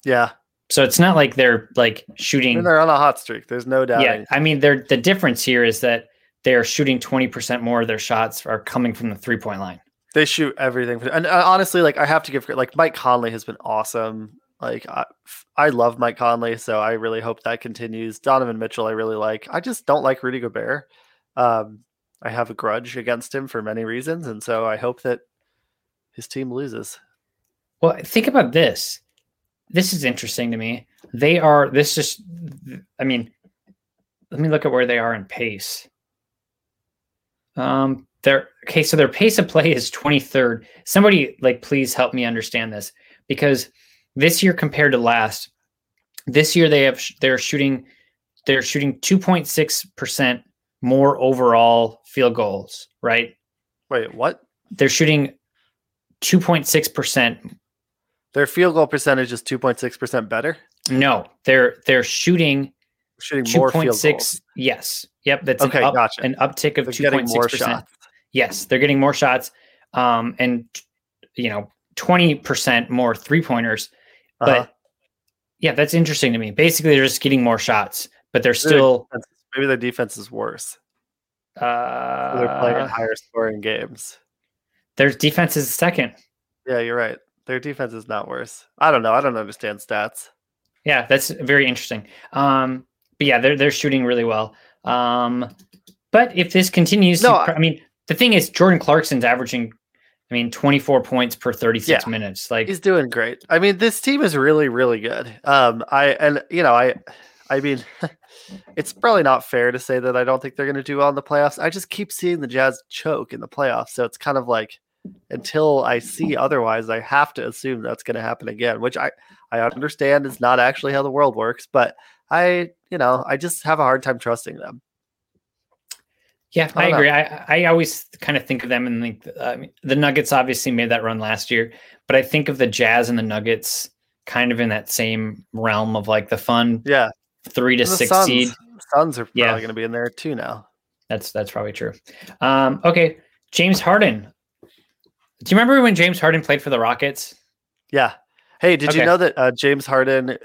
[SPEAKER 3] Yeah,
[SPEAKER 2] So it's not like they're like shooting.
[SPEAKER 3] mean, they're on a hot streak. There's no doubt.
[SPEAKER 2] Yeah. I mean, they're, the difference here is that they're shooting 20% more of their shots are coming from the three point line.
[SPEAKER 3] They shoot everything. And uh, honestly, like I have to give credit- like Mike Conley has been awesome. Like I, I love Mike Conley, so I really hope that continues. Donovan Mitchell, I really like. I just don't like Rudy Gobert. Um, I have a grudge against him for many reasons, and so I hope that his team loses.
[SPEAKER 2] Well, think about this. This is interesting to me. They are this just I mean, let me look at where they are in pace. Um their okay, so their pace of play is 23rd. Somebody like please help me understand this because this year compared to last, this year they have they're shooting they're shooting 2.6% more overall field goals, right?
[SPEAKER 3] Wait, what?
[SPEAKER 2] They're shooting 2.6%
[SPEAKER 3] Their field goal percentage is two point six percent better.
[SPEAKER 2] No, they're they're shooting
[SPEAKER 3] Shooting
[SPEAKER 2] two
[SPEAKER 3] more field
[SPEAKER 2] point
[SPEAKER 3] goals.
[SPEAKER 2] six. Yes, yep, that's
[SPEAKER 3] Okay,
[SPEAKER 2] an, up,
[SPEAKER 3] gotcha.
[SPEAKER 2] an uptick of
[SPEAKER 3] They're
[SPEAKER 2] two
[SPEAKER 3] getting
[SPEAKER 2] point
[SPEAKER 3] more
[SPEAKER 2] six percent. Yes, they're getting more shots, um, and you know twenty percent more three pointers.
[SPEAKER 3] Uh-huh.
[SPEAKER 2] But yeah, that's interesting to me. Basically, they're just getting more shots, but they're still
[SPEAKER 3] maybe their defense is worse.
[SPEAKER 2] uh,
[SPEAKER 3] So they're playing higher scoring games.
[SPEAKER 2] their defense is second.
[SPEAKER 3] Yeah, you're right. Their defense is not worse. I don't know. I don't understand stats.
[SPEAKER 2] Yeah, that's very interesting. Um, but yeah, they're they're shooting really well. Um, but if this continues,
[SPEAKER 3] No,
[SPEAKER 2] to, I mean, the thing is, Jordan Clarkson's averaging, I mean, twenty four points per thirty six
[SPEAKER 3] Yeah.
[SPEAKER 2] minutes. Like,
[SPEAKER 3] He's doing great. I mean, this team is really, really good. Um, I and you know, I, I mean, it's probably not fair to say that I don't think they're going to do well in the playoffs. I just keep seeing the Jazz choke in the playoffs, so it's kind of like until I see otherwise, I have to assume that's going to happen again, which I I understand is not actually how the world works, but I, you know, I just have a hard time trusting them.
[SPEAKER 2] yeah,
[SPEAKER 3] I
[SPEAKER 2] I,
[SPEAKER 3] know.
[SPEAKER 2] agree. I I always kind of think of them and think mean, the Nuggets obviously made that run last year, but I think of the Jazz and the Nuggets kind of in that same realm of like the fun
[SPEAKER 3] Yeah,
[SPEAKER 2] three to six
[SPEAKER 3] Suns,
[SPEAKER 2] seed.
[SPEAKER 3] Suns are probably
[SPEAKER 2] Yeah.
[SPEAKER 3] going to be in there too now.
[SPEAKER 2] That's that's probably true. Um, okay, James Harden. Do you remember when James Harden played for the Rockets?
[SPEAKER 3] Yeah. Hey, did you know that uh, James Harden,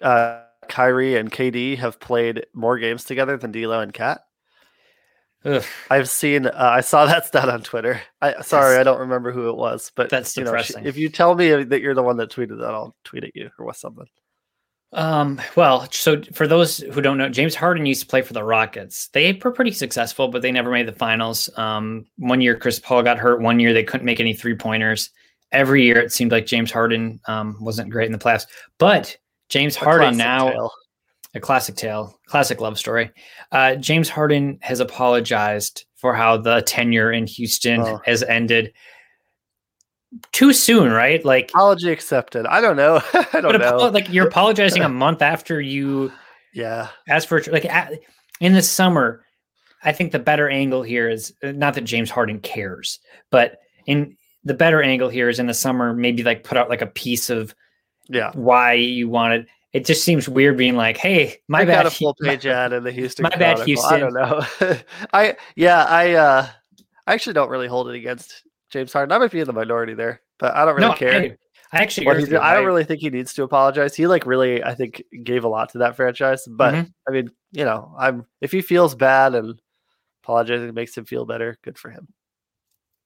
[SPEAKER 3] uh, Kyrie, and KD have played more games together than D'Lo and KAT?
[SPEAKER 2] Ugh,
[SPEAKER 3] I've seen. Uh, I saw that stat on Twitter. I sorry,
[SPEAKER 2] That's-
[SPEAKER 3] I don't remember who it was, but
[SPEAKER 2] That's
[SPEAKER 3] you know,
[SPEAKER 2] depressing.
[SPEAKER 3] if you tell me that you're the one that tweeted that, I'll tweet at you or with something.
[SPEAKER 2] Um, well, so for those who don't know, James Harden used to play for the Rockets. They were pretty successful, but they never made the finals. Um, one year Chris Paul got hurt. One year they couldn't make any three pointers. Every year it seemed like James Harden um, wasn't great in the playoffs. But James Harden now
[SPEAKER 3] tale.
[SPEAKER 2] a classic tale, classic love story. Uh, James Harden has apologized for how the tenure in Houston
[SPEAKER 3] Oh.
[SPEAKER 2] has ended too soon, right? Like,
[SPEAKER 3] apology accepted. I don't know. I don't
[SPEAKER 2] but apo-
[SPEAKER 3] know.
[SPEAKER 2] like you're apologizing a month after you
[SPEAKER 3] Yeah.
[SPEAKER 2] as for like at, in the summer, I think the better angle here is uh, not that James Harden cares, but in the better angle here is in the summer, maybe like put out like a piece of
[SPEAKER 3] Yeah.
[SPEAKER 2] why you wanted. It It just seems weird being like, "Hey, my
[SPEAKER 3] I
[SPEAKER 2] bad."
[SPEAKER 3] got a full
[SPEAKER 2] my-
[SPEAKER 3] page ad in the Houston.
[SPEAKER 2] my bad,
[SPEAKER 3] Chronicle. I don't know. I yeah, I uh I actually don't really hold it against James Harden. I might be in the minority there, but I don't really
[SPEAKER 2] no,
[SPEAKER 3] care.
[SPEAKER 2] I, I actually
[SPEAKER 3] what
[SPEAKER 2] agree
[SPEAKER 3] he
[SPEAKER 2] with
[SPEAKER 3] I don't really think he needs to apologize. He like really, I think, gave a lot to that franchise. But
[SPEAKER 2] Mhm.
[SPEAKER 3] I mean, you know, I'm if he feels bad and apologizing makes him feel better, good for him.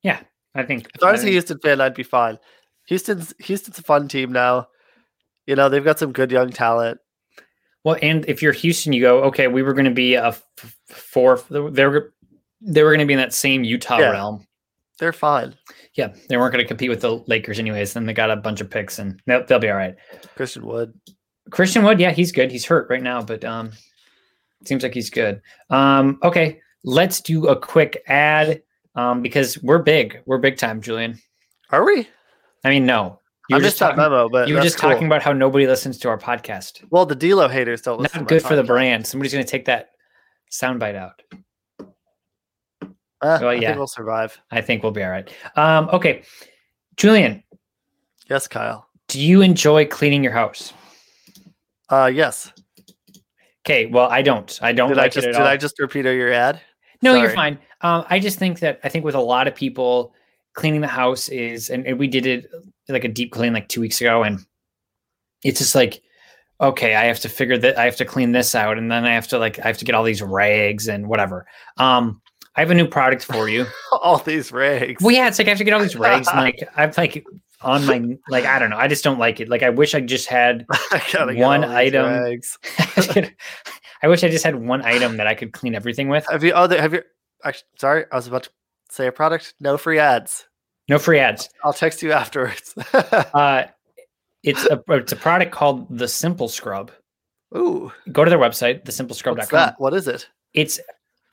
[SPEAKER 2] Yeah, I think.
[SPEAKER 3] If I was a Houston fan, I'd be fine. Houston's Houston's a fun team now. You know, they've got some good young talent.
[SPEAKER 2] Well, and if you're Houston, you go, okay, we were going to be a f- four. They were they were going to be in that same Utah
[SPEAKER 3] Yeah.
[SPEAKER 2] realm.
[SPEAKER 3] They're fine.
[SPEAKER 2] Yeah, they weren't going to compete with the Lakers anyways. Then they got a bunch of picks, and they'll, they'll be all right.
[SPEAKER 3] Christian Wood.
[SPEAKER 2] Christian Wood, yeah, he's good. He's hurt right now, but um, seems like he's good. Um, okay, let's do a quick ad um, because we're big. We're big time, Julian.
[SPEAKER 3] Are we?
[SPEAKER 2] I mean, no, you
[SPEAKER 3] I
[SPEAKER 2] were
[SPEAKER 3] missed
[SPEAKER 2] just talking.
[SPEAKER 3] memo, but
[SPEAKER 2] You were just
[SPEAKER 3] cool.
[SPEAKER 2] talking about how nobody listens to our podcast.
[SPEAKER 3] Well, the D'Lo haters don't listen.
[SPEAKER 2] Not
[SPEAKER 3] to my
[SPEAKER 2] good for the brand. Somebody's going to take that soundbite out.
[SPEAKER 3] Eh,
[SPEAKER 2] Well,
[SPEAKER 3] I
[SPEAKER 2] yeah.
[SPEAKER 3] think we'll survive.
[SPEAKER 2] I think we'll be all right. Um, okay, Julian,
[SPEAKER 3] Yes, Kyle.
[SPEAKER 2] do you enjoy cleaning your house?
[SPEAKER 3] Uh, yes.
[SPEAKER 2] Okay, well, I don't. I don't
[SPEAKER 3] Did I just did
[SPEAKER 2] all.
[SPEAKER 3] I just repeat your ad?
[SPEAKER 2] No, you're fine. Um, I just think that I think with a lot of people, cleaning the house is, and, and we did it like a deep clean like two weeks ago, and it's just like, okay, I have to figure that I have to clean this out, and then I have to like I have to get all these rags and whatever. Um, I have a new product for you.
[SPEAKER 3] All these rags.
[SPEAKER 2] well, yeah, it's like I have to get all these rags, and like I'm like on my like I don't know. I just don't like it. Like I wish I just had one item. I wish I just had one item that I could clean everything with.
[SPEAKER 3] Have you? Oh, have you? Actually, sorry, I was about to say a product. No free ads.
[SPEAKER 2] No free ads.
[SPEAKER 3] I'll text you afterwards.
[SPEAKER 2] Uh, it's a it's a product called the Simple Scrub.
[SPEAKER 3] Ooh,
[SPEAKER 2] Go to their website,
[SPEAKER 3] what's
[SPEAKER 2] thesimplescrub.com.
[SPEAKER 3] that? What is it?
[SPEAKER 2] It's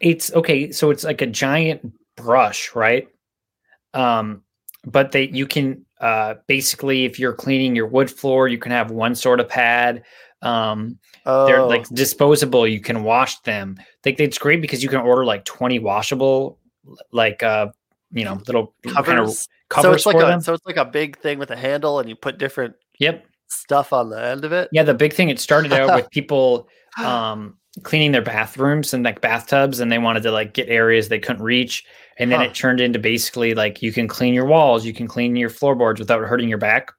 [SPEAKER 2] it's okay. So it's like a giant brush, right? Um, but they you can uh basically if you're cleaning your wood floor, you can have one sort of pad. Um,
[SPEAKER 3] Oh,
[SPEAKER 2] they're like disposable. You can wash them. Like it's great because you can order like 20 washable, like uh, you know, little kind of
[SPEAKER 3] covers. so
[SPEAKER 2] covers
[SPEAKER 3] it's like
[SPEAKER 2] for
[SPEAKER 3] a
[SPEAKER 2] them.
[SPEAKER 3] so it's like a big thing with a handle, and you put different
[SPEAKER 2] Yep.
[SPEAKER 3] stuff on the end of it.
[SPEAKER 2] Yeah, the big thing it started out with people um cleaning their bathrooms and like bathtubs and they wanted to like get areas they couldn't reach and then
[SPEAKER 3] Huh.
[SPEAKER 2] it turned into basically like you can clean your walls, you can clean your floorboards without hurting your back.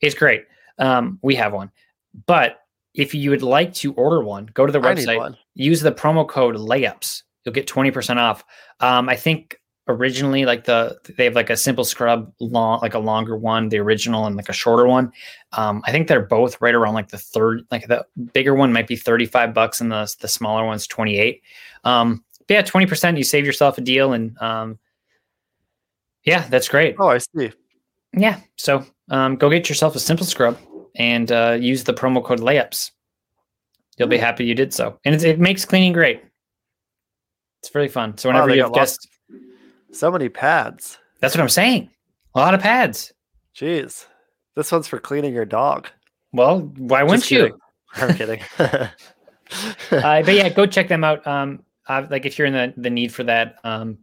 [SPEAKER 2] It's great. Um we have one. But if you would like to order one, go to the website, use the promo code layups. You'll get 20% off. Um I think originally like the they have like a simple scrub long like a longer one the original and like a shorter one. Um i think they're both right around like the third like the bigger one might be 35 bucks and the the smaller one's 28 um but yeah 20% you save yourself a deal and um yeah that's great.
[SPEAKER 3] Oh, I see.
[SPEAKER 2] yeah so um go get yourself a simple scrub and uh use the promo code layups. You'll be happy you did so. And it, it makes cleaning great. It's really fun. So whenever
[SPEAKER 3] they
[SPEAKER 2] you have guests
[SPEAKER 3] So many pads.
[SPEAKER 2] that's what i'm saying a lot of pads
[SPEAKER 3] Jeez, this one's for cleaning your dog.
[SPEAKER 2] well why wouldn't
[SPEAKER 3] Just
[SPEAKER 2] you
[SPEAKER 3] kidding. I'm kidding.
[SPEAKER 2] uh, but yeah, go check them out. Um, uh, like if you're in the, the need for that, um,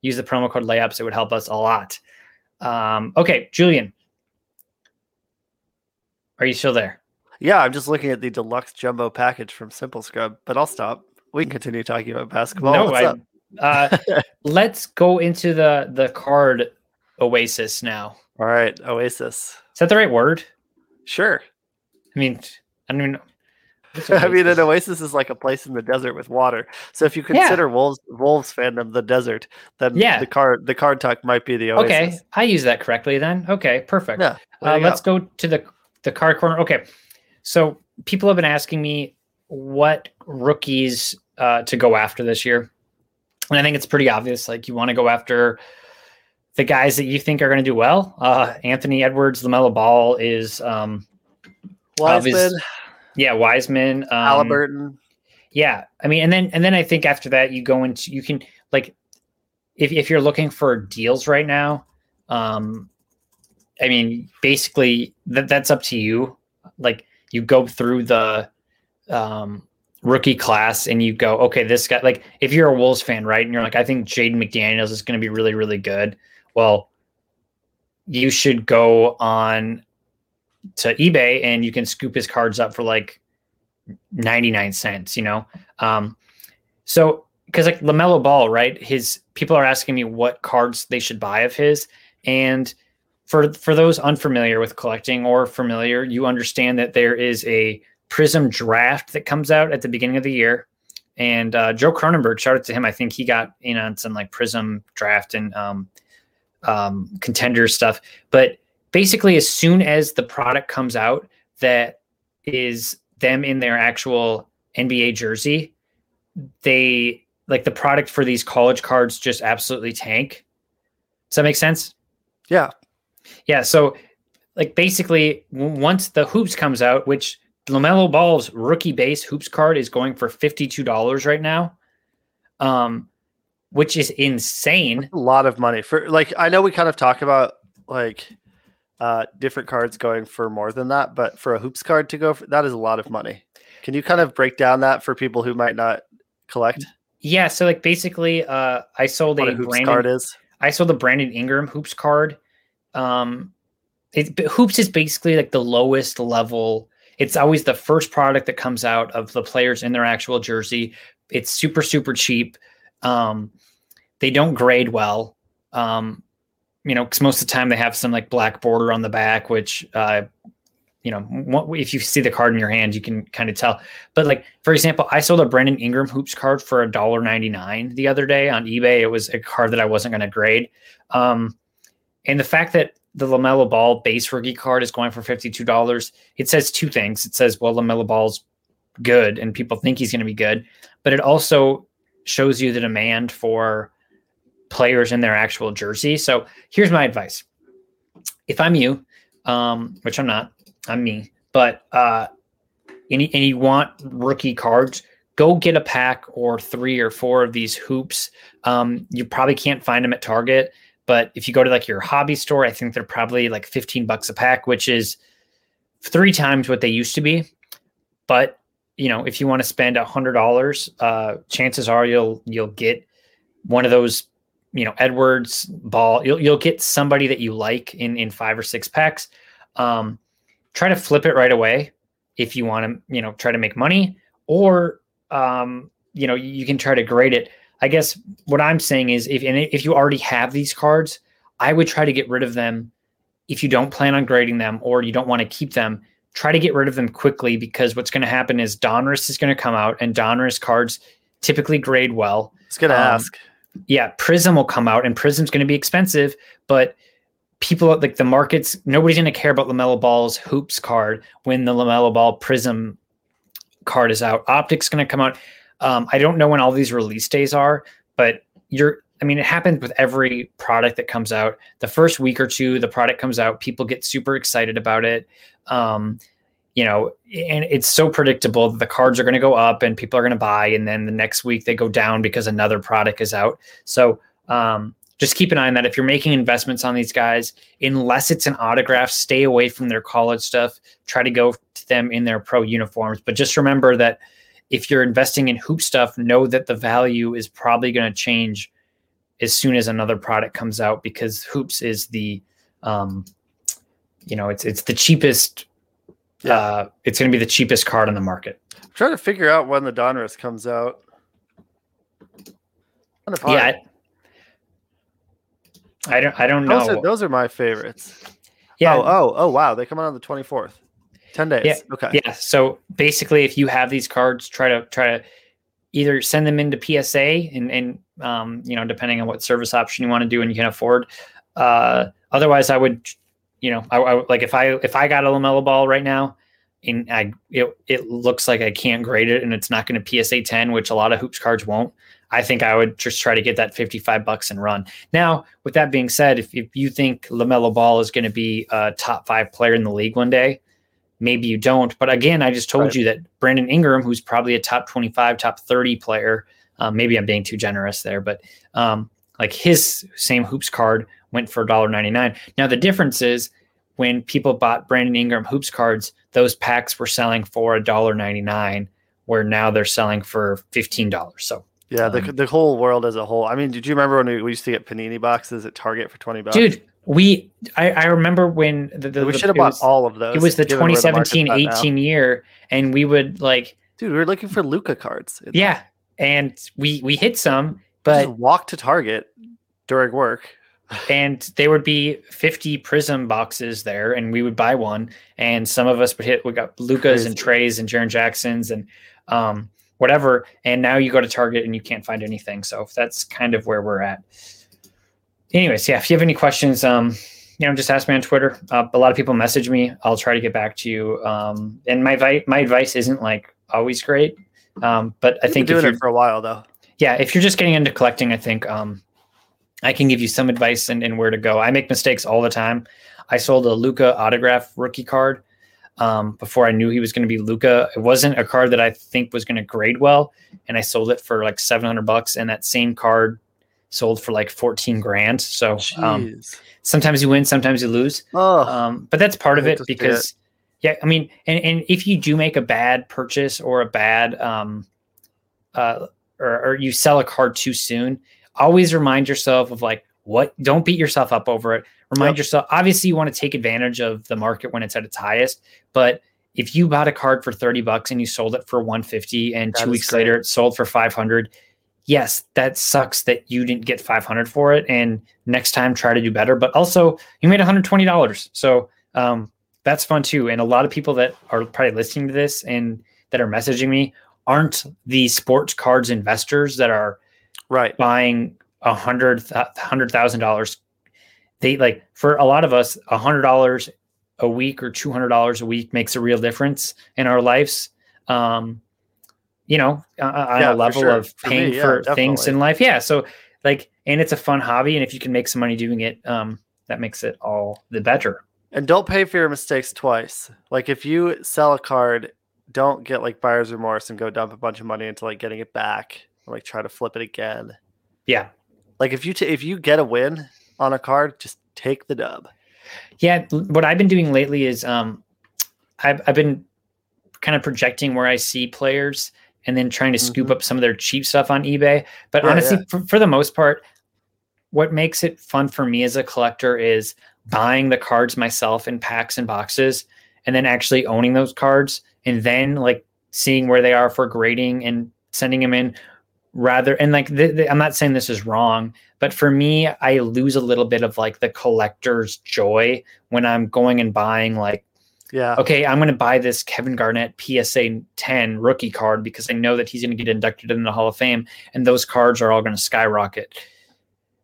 [SPEAKER 2] use the promo code layups. It would help us a lot. Um, okay, Julian, are you still there?
[SPEAKER 3] yeah, I'm just looking at the deluxe jumbo package from Simple Scrub, but I'll stop. We can continue talking about basketball.
[SPEAKER 2] no,
[SPEAKER 3] What's
[SPEAKER 2] I,
[SPEAKER 3] up?
[SPEAKER 2] Uh, let's go into the the card oasis now.
[SPEAKER 3] All right, Oasis.
[SPEAKER 2] Is that the right word?
[SPEAKER 3] Sure.
[SPEAKER 2] I mean, I don't even know.
[SPEAKER 3] I mean, an oasis is like a place in the desert with water. So if you
[SPEAKER 2] Yeah.
[SPEAKER 3] consider Wolves Wolves fandom the desert, then
[SPEAKER 2] Yeah.
[SPEAKER 3] the card the card talk might be the oasis.
[SPEAKER 2] okay, I use that correctly then. Okay, perfect.
[SPEAKER 3] Yeah.
[SPEAKER 2] Uh, let's
[SPEAKER 3] go.
[SPEAKER 2] go to the the card corner. Okay, so people have been asking me what rookies uh, to go after this year, and I think it's pretty obvious. Like you want to go after the guys that you think are going to do well. Uh, Anthony Edwards, LaMelo Ball is, um,
[SPEAKER 3] Wiseman,
[SPEAKER 2] obvious- yeah, Wiseman, um,
[SPEAKER 3] Halliburton.
[SPEAKER 2] yeah, I mean, and then and then I think after that you go into you can like if if you're looking for deals right now, um, I mean, basically that that's up to you. Like you go through the um rookie class and you go, okay, this guy, like if you're a Wolves fan, right? And you're like, I think Jaden McDaniels is going to be really, really good. Well, you should go on to eBay and you can scoop his cards up for like 99 cents, you know? Um, so, because like LaMelo Ball, right? His people are asking me what cards they should buy of his. And for for those unfamiliar with collecting or familiar, you understand that there is a Prism draft that comes out at the beginning of the year. And uh, Joe Cronenberg, shout out to him. I think he got in on some like Prism draft and um, um, contender stuff. But basically, as soon as the product comes out that is them in their actual NBA jersey, they like the product for these college cards just absolutely tank. Does that make sense?
[SPEAKER 3] Yeah.
[SPEAKER 2] Yeah. So, like, basically, once the hoops comes out, which LaMelo Ball's rookie base hoops card is going for $52 right now. Um, which is insane.
[SPEAKER 3] That's a lot of money for like I know we kind of talk about like uh different cards going for more than that, but for a hoops card to go for that is a lot of money. Can you kind of break down that for people who might not collect?
[SPEAKER 2] Yeah, so like basically uh I sold
[SPEAKER 3] What
[SPEAKER 2] a,
[SPEAKER 3] a hoops
[SPEAKER 2] Brandon
[SPEAKER 3] card is?
[SPEAKER 2] I sold the Brandon Ingram hoops card. Um, it, hoops is basically like the lowest level. It's always the first product that comes out of the players in their actual jersey. It's super super cheap. Um, they don't grade well. Um, you know, because most of the time they have some like black border on the back, which uh, you know, what, if you see the card in your hand, you can kind of tell. But like, for example, I sold a Brandon Ingram hoops card for a dollar ninety nine the other day on eBay. It was a card that I wasn't going to grade. Um, and the fact that the LaMelo Ball base rookie card is going for fifty two dollars, it says two things. It says, well, LaMelo Ball's good, and people think he's going to be good, but it also shows you the demand for players in their actual jersey. So here's my advice: if I'm you, um, which I'm not, I'm me, but uh, and, you- and you want rookie cards, go get a pack or three or four of these hoops. Um, you probably can't find them at Target, but if you go to like your hobby store, I think they're probably like 15 bucks a pack, which is three times what they used to be. But you know, if you want to spend a hundred dollars, uh, chances are you'll you'll get one of those, you know, Edwards ball. You'll you'll get somebody that you like in in five or six packs. Um, try to flip it right away if you want to, you know, try to make money, or um, you know, you can try to grade it. I guess what I'm saying is if and if you already have these cards, I would try to get rid of them if you don't plan on grading them or you don't want to keep them. Try to get rid of them quickly because what's going to happen is Donruss is going to come out and Donruss cards typically grade well.
[SPEAKER 3] I was gonna
[SPEAKER 2] Um,
[SPEAKER 3] ask.
[SPEAKER 2] Yeah, Prism will come out and Prism's going to be expensive, but people like the markets, nobody's going to care about LaMelo Ball's hoops card when the LaMelo Ball Prism card is out. Optic's going to come out. Um, I don't know when all these release days are, but you're, I mean, it happens with every product that comes out. The first week or two, the product comes out, people get super excited about it. Um, you know, and it's so predictable that the cards are going to go up and people are going to buy, and then the next week they go down because another product is out. So um, just keep an eye on that. If you're making investments on these guys, unless it's an autograph, stay away from their college stuff. Try to go to them in their pro uniforms. But just remember that if you're investing in hoop stuff, know that the value is probably going to change as soon as another product comes out because hoops is the, um, you know, it's it's the cheapest.
[SPEAKER 3] Yeah.
[SPEAKER 2] Uh, it's going to be the cheapest card on the market.
[SPEAKER 3] I'm trying to figure out when the Donruss comes out. Kind of hard.
[SPEAKER 2] Yeah, I, I don't I don't know.
[SPEAKER 3] those are those are my favorites.
[SPEAKER 2] yeah,
[SPEAKER 3] Oh, oh, oh, wow! They come out on the 24th. Ten days.
[SPEAKER 2] Yeah,
[SPEAKER 3] Okay.
[SPEAKER 2] Yeah. So basically, if you have these cards, try to try to either send them into PSA and and um, you know depending on what service option you want to do and you can afford. Uh, otherwise, I would, you know, I, I like if I if I got a LaMelo Ball right now, and I it it looks like I can't grade it and it's not going to PSA ten, which a lot of hoops cards won't. I think I would just try to get that 55 bucks and run. Now, with that being said, if, if you think LaMelo Ball is going to be a top five player in the league one day, maybe you don't. But again, I just told
[SPEAKER 3] Right.
[SPEAKER 2] you that Brandon Ingram, who's probably a top 25, top 30 player, um, maybe I'm being too generous there, but um, like his same hoops card went for $1.99. Now, the difference is when people bought Brandon Ingram hoops cards, those packs were selling for $1.99 where now they're selling for fifteen dollars. So
[SPEAKER 3] Yeah, the,
[SPEAKER 2] Um,
[SPEAKER 3] the whole world as a whole. I mean, did you remember when we, we used to get panini boxes at Target for twenty bucks?
[SPEAKER 2] dude, we I, I remember when the, the
[SPEAKER 3] we should have bought
[SPEAKER 2] was-
[SPEAKER 3] all of those.
[SPEAKER 2] It was the
[SPEAKER 3] given where market's
[SPEAKER 2] 2017
[SPEAKER 3] at now.
[SPEAKER 2] 18 year, and we would like
[SPEAKER 3] Dude, we were looking for Luka cards.
[SPEAKER 2] Yeah, and we we hit some, but
[SPEAKER 3] walk to Target during work.
[SPEAKER 2] and there would be 50 prism boxes there and we would buy one and some of us would hit we got Lukas and trays and Jaren jacksons and um whatever and now you go to target and you can't find anything so that's kind of where we're at anyways yeah if you have any questions um you know just ask me on twitter uh, a lot of people message me i'll try to get back to you um and my vi- my advice isn't like always great um but i think
[SPEAKER 3] doing
[SPEAKER 2] you're
[SPEAKER 3] it for a while though.
[SPEAKER 2] yeah, if you're just getting into collecting, I think um, I can give you some advice and, and where to go. I make mistakes all the time. I sold a Luka autograph rookie card um, before I knew he was going to be Luka. It wasn't a card that I think was going to grade well, and I sold it for like 700 bucks. And that same card sold for like 14 grand. So um, sometimes you win, sometimes you lose.
[SPEAKER 3] oh,
[SPEAKER 2] Um, but that's part of it because, yeah, I mean, and, and if you do make a bad purchase or a bad, um, uh, or, or you sell a card too soon, always remind yourself of like, what, don't beat yourself up over it. Remind
[SPEAKER 3] Yep.
[SPEAKER 2] yourself, obviously, you want to take advantage of the market when it's at its highest, but if you bought a card for 30 bucks and you sold it for 150 and
[SPEAKER 3] That
[SPEAKER 2] two weeks
[SPEAKER 3] great.
[SPEAKER 2] later it sold for 500, yes, that sucks that you didn't get 500 for it. And next time try to do better. But also, you made $120. So um, that's fun too. And a lot of people that are probably listening to this and that are messaging me aren't the sports cards investors that are
[SPEAKER 3] right.
[SPEAKER 2] buying a hundred hundred thousand dollars. They like for a lot of us, a hundred dollars a week or two hundred dollars a week makes a real difference in our lives. Um, you know, uh, on
[SPEAKER 3] Yeah,
[SPEAKER 2] a level
[SPEAKER 3] sure.
[SPEAKER 2] of
[SPEAKER 3] For
[SPEAKER 2] paying
[SPEAKER 3] me, yeah,
[SPEAKER 2] for things
[SPEAKER 3] definitely.
[SPEAKER 2] in life. Yeah. So like, and it's a fun hobby, and if you can make some money doing it, um, that makes it all the better.
[SPEAKER 3] And don't pay for your mistakes twice. Like if you sell a card, don't get like buyer's remorse and go dump a bunch of money into like getting it back or like try to flip it again.
[SPEAKER 2] Yeah.
[SPEAKER 3] Like if you t- if you get a win on a card, just take the dub.
[SPEAKER 2] Yeah, what I've been doing lately is um, I've I've been kind of projecting where I see players and then trying to scoop
[SPEAKER 3] Mhm.
[SPEAKER 2] up some of their cheap stuff on eBay. But
[SPEAKER 3] Yeah,
[SPEAKER 2] honestly,
[SPEAKER 3] yeah.
[SPEAKER 2] For, for the most part, what makes it fun for me as a collector is buying the cards myself in packs and boxes, and then actually owning those cards, and then like seeing where they are for grading and sending them in. Rather, and like I'm not saying this is wrong, but for me, I lose a little bit of like the collector's joy when I'm going and buying like,
[SPEAKER 3] Yeah.
[SPEAKER 2] okay, I'm going to buy this Kevin Garnett PSA 10 rookie card because I know that he's going to get inducted in the Hall of Fame and those cards are all going to skyrocket.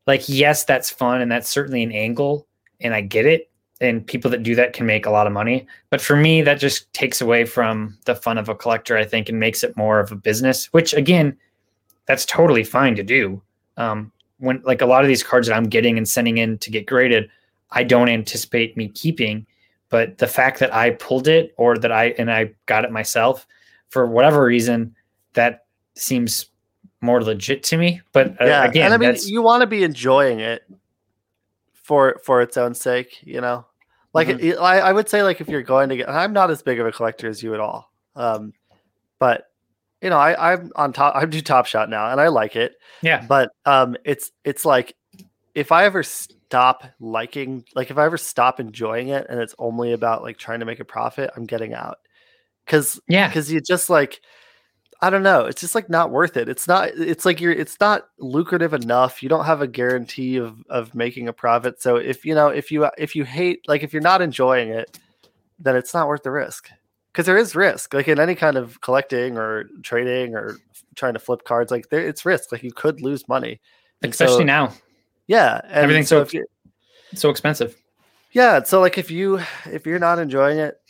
[SPEAKER 2] Like, yes, that's fun and that's certainly an angle and I get it. And people that do that can make a lot of money. But for me, that just takes away from the fun of a collector, I think, and makes it more of a business, which again, that's totally fine to do. Um, when like a lot of these cards that I'm getting and sending in to get graded, I don't anticipate me keeping. But the fact that I pulled it or that I and I got it myself for whatever reason, that seems more legit to me. But uh,
[SPEAKER 3] yeah.
[SPEAKER 2] again,
[SPEAKER 3] and I mean,
[SPEAKER 2] that's,
[SPEAKER 3] you want to be enjoying it for for its own sake, you know. Like
[SPEAKER 2] Mhm.
[SPEAKER 3] it- I, I would say, like if you're going to get, I'm not as big of a collector as you at all, um, but you know, I I'm on top. I do Top Shot now, and I like it.
[SPEAKER 2] yeah,
[SPEAKER 3] but um it's it's like if i ever stop liking like if i ever stop enjoying it and it's only about like trying to make a profit i'm getting out. Because
[SPEAKER 2] yeah,
[SPEAKER 3] because you just like i don't know it's just like not worth it. It's not it's like you're it's not lucrative enough. You don't have a guarantee of of making a profit. So if you know if you if you hate like if you're not enjoying it then it's not worth the risk. Because there is risk. Like in any kind of collecting or trading or trying to flip cards like there it's risk. Like you could lose money. And
[SPEAKER 2] especially
[SPEAKER 3] so-
[SPEAKER 2] now,
[SPEAKER 3] yeah and
[SPEAKER 2] Everything's
[SPEAKER 3] so
[SPEAKER 2] so- so expensive.
[SPEAKER 3] yeah so like if you if you're not enjoying it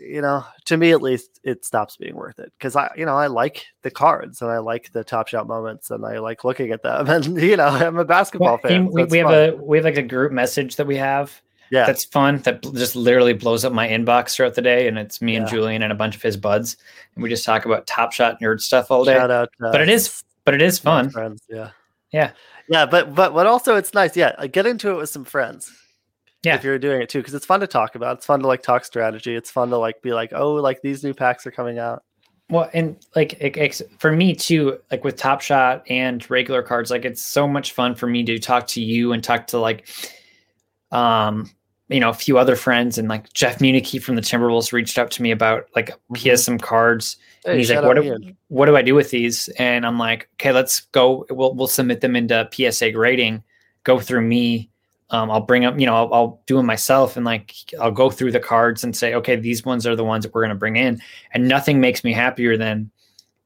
[SPEAKER 3] you know to me at least it stops being worth it because i you know i like the cards and i like the top shot moments and i like looking at them and you know i'm a basketball
[SPEAKER 2] Well,
[SPEAKER 3] fan so
[SPEAKER 2] we, we have a we have like a group message that we have
[SPEAKER 3] yeah.
[SPEAKER 2] that's fun that just literally blows up my inbox throughout the day and it's me and julian and a bunch of his buds and we just talk about top shot nerd stuff all day.
[SPEAKER 3] Out
[SPEAKER 2] but it is but it is fun.
[SPEAKER 3] friends yeah.
[SPEAKER 2] Yeah.
[SPEAKER 3] Yeah but but but also it's nice yeah get into it with some friends
[SPEAKER 2] Yeah.
[SPEAKER 3] if you're doing it too because it's fun to talk about it's fun to like talk strategy it's fun to like be like oh like these new packs are coming out
[SPEAKER 2] Well, and like it, it's, for me too, like with Top Shot and regular cards, like it's so much fun for me to talk to you and talk to like, um, you know, a few other friends and like Jeff Municky from the Timberwolves reached out to me about like
[SPEAKER 3] Mhm.
[SPEAKER 2] some cards.
[SPEAKER 3] Hey,
[SPEAKER 2] and he's like, what do, what do I do with these? And I'm like, okay, let's go. We'll, we'll submit them into PSA grading, go through me. Um, I'll bring up, you know, I'll, I'll do them myself and like, I'll go through the cards and say, okay, these ones are the ones that we're going to bring in. And nothing makes me happier than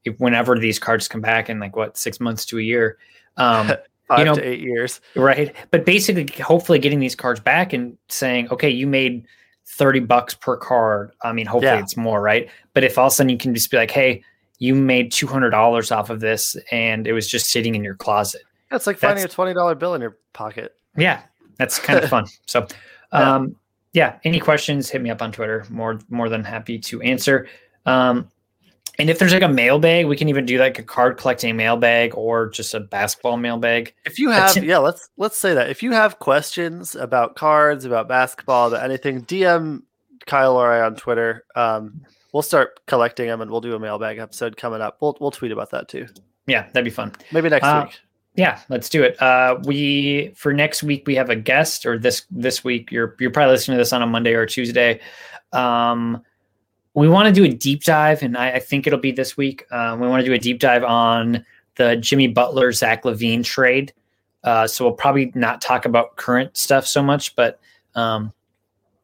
[SPEAKER 2] if whenever these cards come back in like what, six months to a year. Um,
[SPEAKER 3] Five
[SPEAKER 2] know-
[SPEAKER 3] to eight years.
[SPEAKER 2] right. But basically, hopefully getting these cards back and saying, okay, you made 30 bucks per card. I mean, hopefully
[SPEAKER 3] Yeah.
[SPEAKER 2] it's more, right? But if all of a sudden you can just be like, hey, you made $200 off of this and it was just sitting in your closet.
[SPEAKER 3] It's like finding a twenty dollar bill in your pocket.
[SPEAKER 2] Yeah, that's kind of fun. So,
[SPEAKER 3] Yeah.
[SPEAKER 2] um, yeah. Any questions? Hit me up on Twitter. More more than happy to answer. Um, and if there's like a mailbag, we can even do like a card collecting mailbag or just a basketball mailbag.
[SPEAKER 3] If you have,
[SPEAKER 2] it.
[SPEAKER 3] yeah, let's let's say that. If you have questions about cards, about basketball, about anything, DM Kyle or I on Twitter. Um, we'll start collecting them, and we'll do a mailbag episode coming up. We'll we'll tweet about that too.
[SPEAKER 2] Yeah, that'd be fun.
[SPEAKER 3] Maybe next
[SPEAKER 2] Uh,
[SPEAKER 3] week.
[SPEAKER 2] Yeah, let's do it. Uh, we for next week we have a guest, or this this week you're you're probably listening to this on a Monday or Tuesday. Um, we want to do a deep dive, and I, I think it'll be this week. Um, we want to do a deep dive on the Jimmy Butler Zach LaVine trade. Uh, so we'll probably not talk about current stuff so much, but um,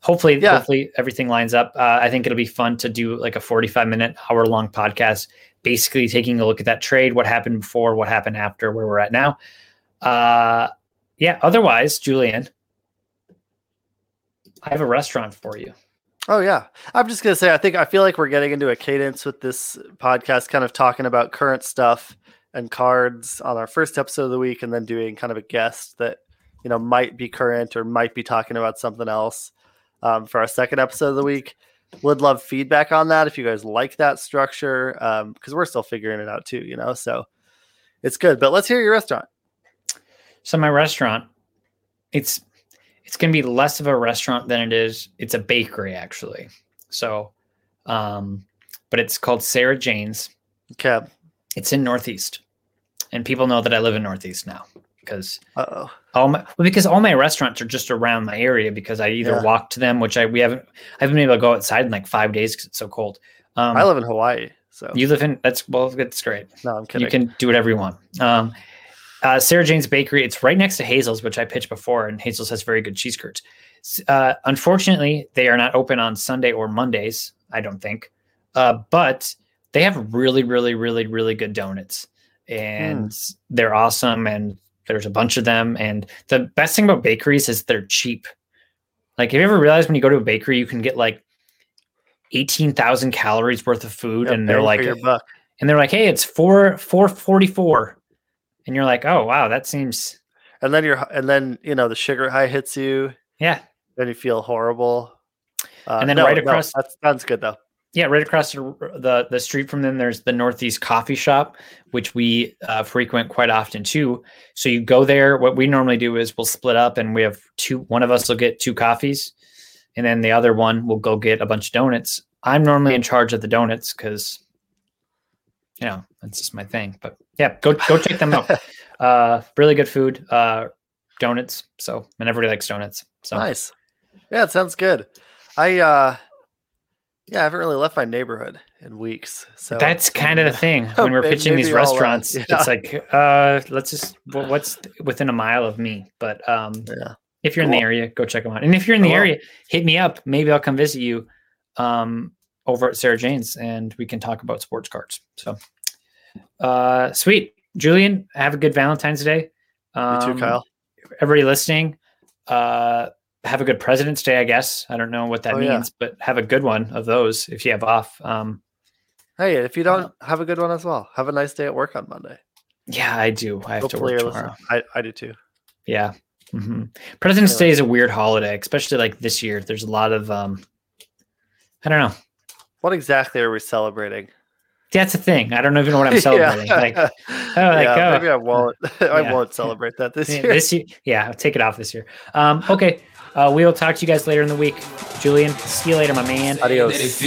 [SPEAKER 2] hopefully,
[SPEAKER 3] Yeah.
[SPEAKER 2] hopefully everything lines up. Uh, I think it'll be fun to do like a 45 minute, hour long podcast, basically taking a look at that trade, what happened before, what happened after, where we're at now. Uh, yeah. Otherwise, Julian, I have a restaurant for you.
[SPEAKER 3] Oh yeah, I'm just gonna say I think I feel like we're getting into a cadence with this podcast, kind of talking about current stuff and cards on our first episode of the week, and then doing kind of a guest that you know might be current or might be talking about something else um, for our second episode of the week. Would love feedback on that if you guys like that structure because we're still figuring it out too, you know. So it's good, but let's hear your restaurant.
[SPEAKER 2] So my restaurant, it's it's going to be less of a restaurant than it is. It's a bakery actually. So, um, but it's called Sarah Jane's.
[SPEAKER 3] Okay.
[SPEAKER 2] It's in Northeast, and people know that I live in Northeast now because
[SPEAKER 3] Uh oh.
[SPEAKER 2] all my well, because all my restaurants are just around my area because I either
[SPEAKER 3] Yeah.
[SPEAKER 2] walk to them, which I we haven't I haven't been able to go outside in like five days because it's so cold. Um,
[SPEAKER 3] I live in Hawaii, so
[SPEAKER 2] you live in that's well that's great.
[SPEAKER 3] no, I'm kidding.
[SPEAKER 2] You can do whatever you want. Um, uh, Sarah Jane's Bakery. It's right next to Hazel's, which I pitched before, and Hazel's has very good cheese curds. Uh, unfortunately, they are not open on Sunday or Mondays. I don't think, uh, but they have really, really, really, really good donuts, and they're awesome. And there's a bunch of them. And the best thing about bakeries is they're cheap. Like, have you ever realized when you go to a bakery, you can get like eighteen thousand calories worth of food,
[SPEAKER 3] Yeah,
[SPEAKER 2] and they're like, and they're like, "Hey, it's four four forty four, and you're like, "Oh wow, that seems
[SPEAKER 3] and then you're and then you know the sugar high hits you
[SPEAKER 2] yeah,
[SPEAKER 3] then you feel horrible uh,
[SPEAKER 2] And then
[SPEAKER 3] no,
[SPEAKER 2] right
[SPEAKER 3] no,
[SPEAKER 2] across-
[SPEAKER 3] that sounds good though
[SPEAKER 2] yeah." Right across the the, the street from them, there's the Northeast Coffee Shop, which we uh, frequent quite often too. So you go there. What we normally do is we'll split up, and we have two. One of us will get two coffees, and then the other one will go get a bunch of donuts. I'm normally in charge of the donuts because, you know, that's just my thing. But yeah, go go check them out. Uh, really good food. Uh, donuts. So and everybody likes donuts. So
[SPEAKER 3] nice yeah it sounds good i uh yeah i haven't really left my neighborhood in weeks so
[SPEAKER 2] that's kind of the thing when we're pitching these
[SPEAKER 3] uh,
[SPEAKER 2] restaurants.
[SPEAKER 3] yeah.
[SPEAKER 2] It's like, uh, let's just what's within a mile of me. But um,
[SPEAKER 3] yeah
[SPEAKER 2] if you're in the area, go check them out. And if you're in the area, hit me up. Maybe I'll come visit you um, over at Sarah Jane's, and we can talk about sports cards. So, uh, sweet, Julian. Have a good Valentine's Day.
[SPEAKER 3] you
[SPEAKER 2] Um,
[SPEAKER 3] too kyle
[SPEAKER 2] Everybody listening, uh, have a good President's Day. I guess I don't know what that
[SPEAKER 3] Oh, yeah.
[SPEAKER 2] means, but have a good one of those if you have off. Um,
[SPEAKER 3] hey if you don't have a good one as well have a nice day at work on monday
[SPEAKER 2] yeah, I do. I have
[SPEAKER 3] hopefully
[SPEAKER 2] to work tomorrow.
[SPEAKER 3] i, I do too
[SPEAKER 2] Yeah. hmm President's. Day is a weird holiday, especially like this year. There's a lot of um I don't know.
[SPEAKER 3] What exactly are we celebrating
[SPEAKER 2] That's the thing. I don't even know what I'm celebrating. Like
[SPEAKER 3] yeah,
[SPEAKER 2] like, oh.
[SPEAKER 3] maybe i won't i
[SPEAKER 2] Yeah.
[SPEAKER 3] won't celebrate that this year
[SPEAKER 2] this year, yeah, I'll take it off this year. Um, okay. Uh, we will talk to you guys later in the week. Julian, see you later, my man.
[SPEAKER 3] Adios.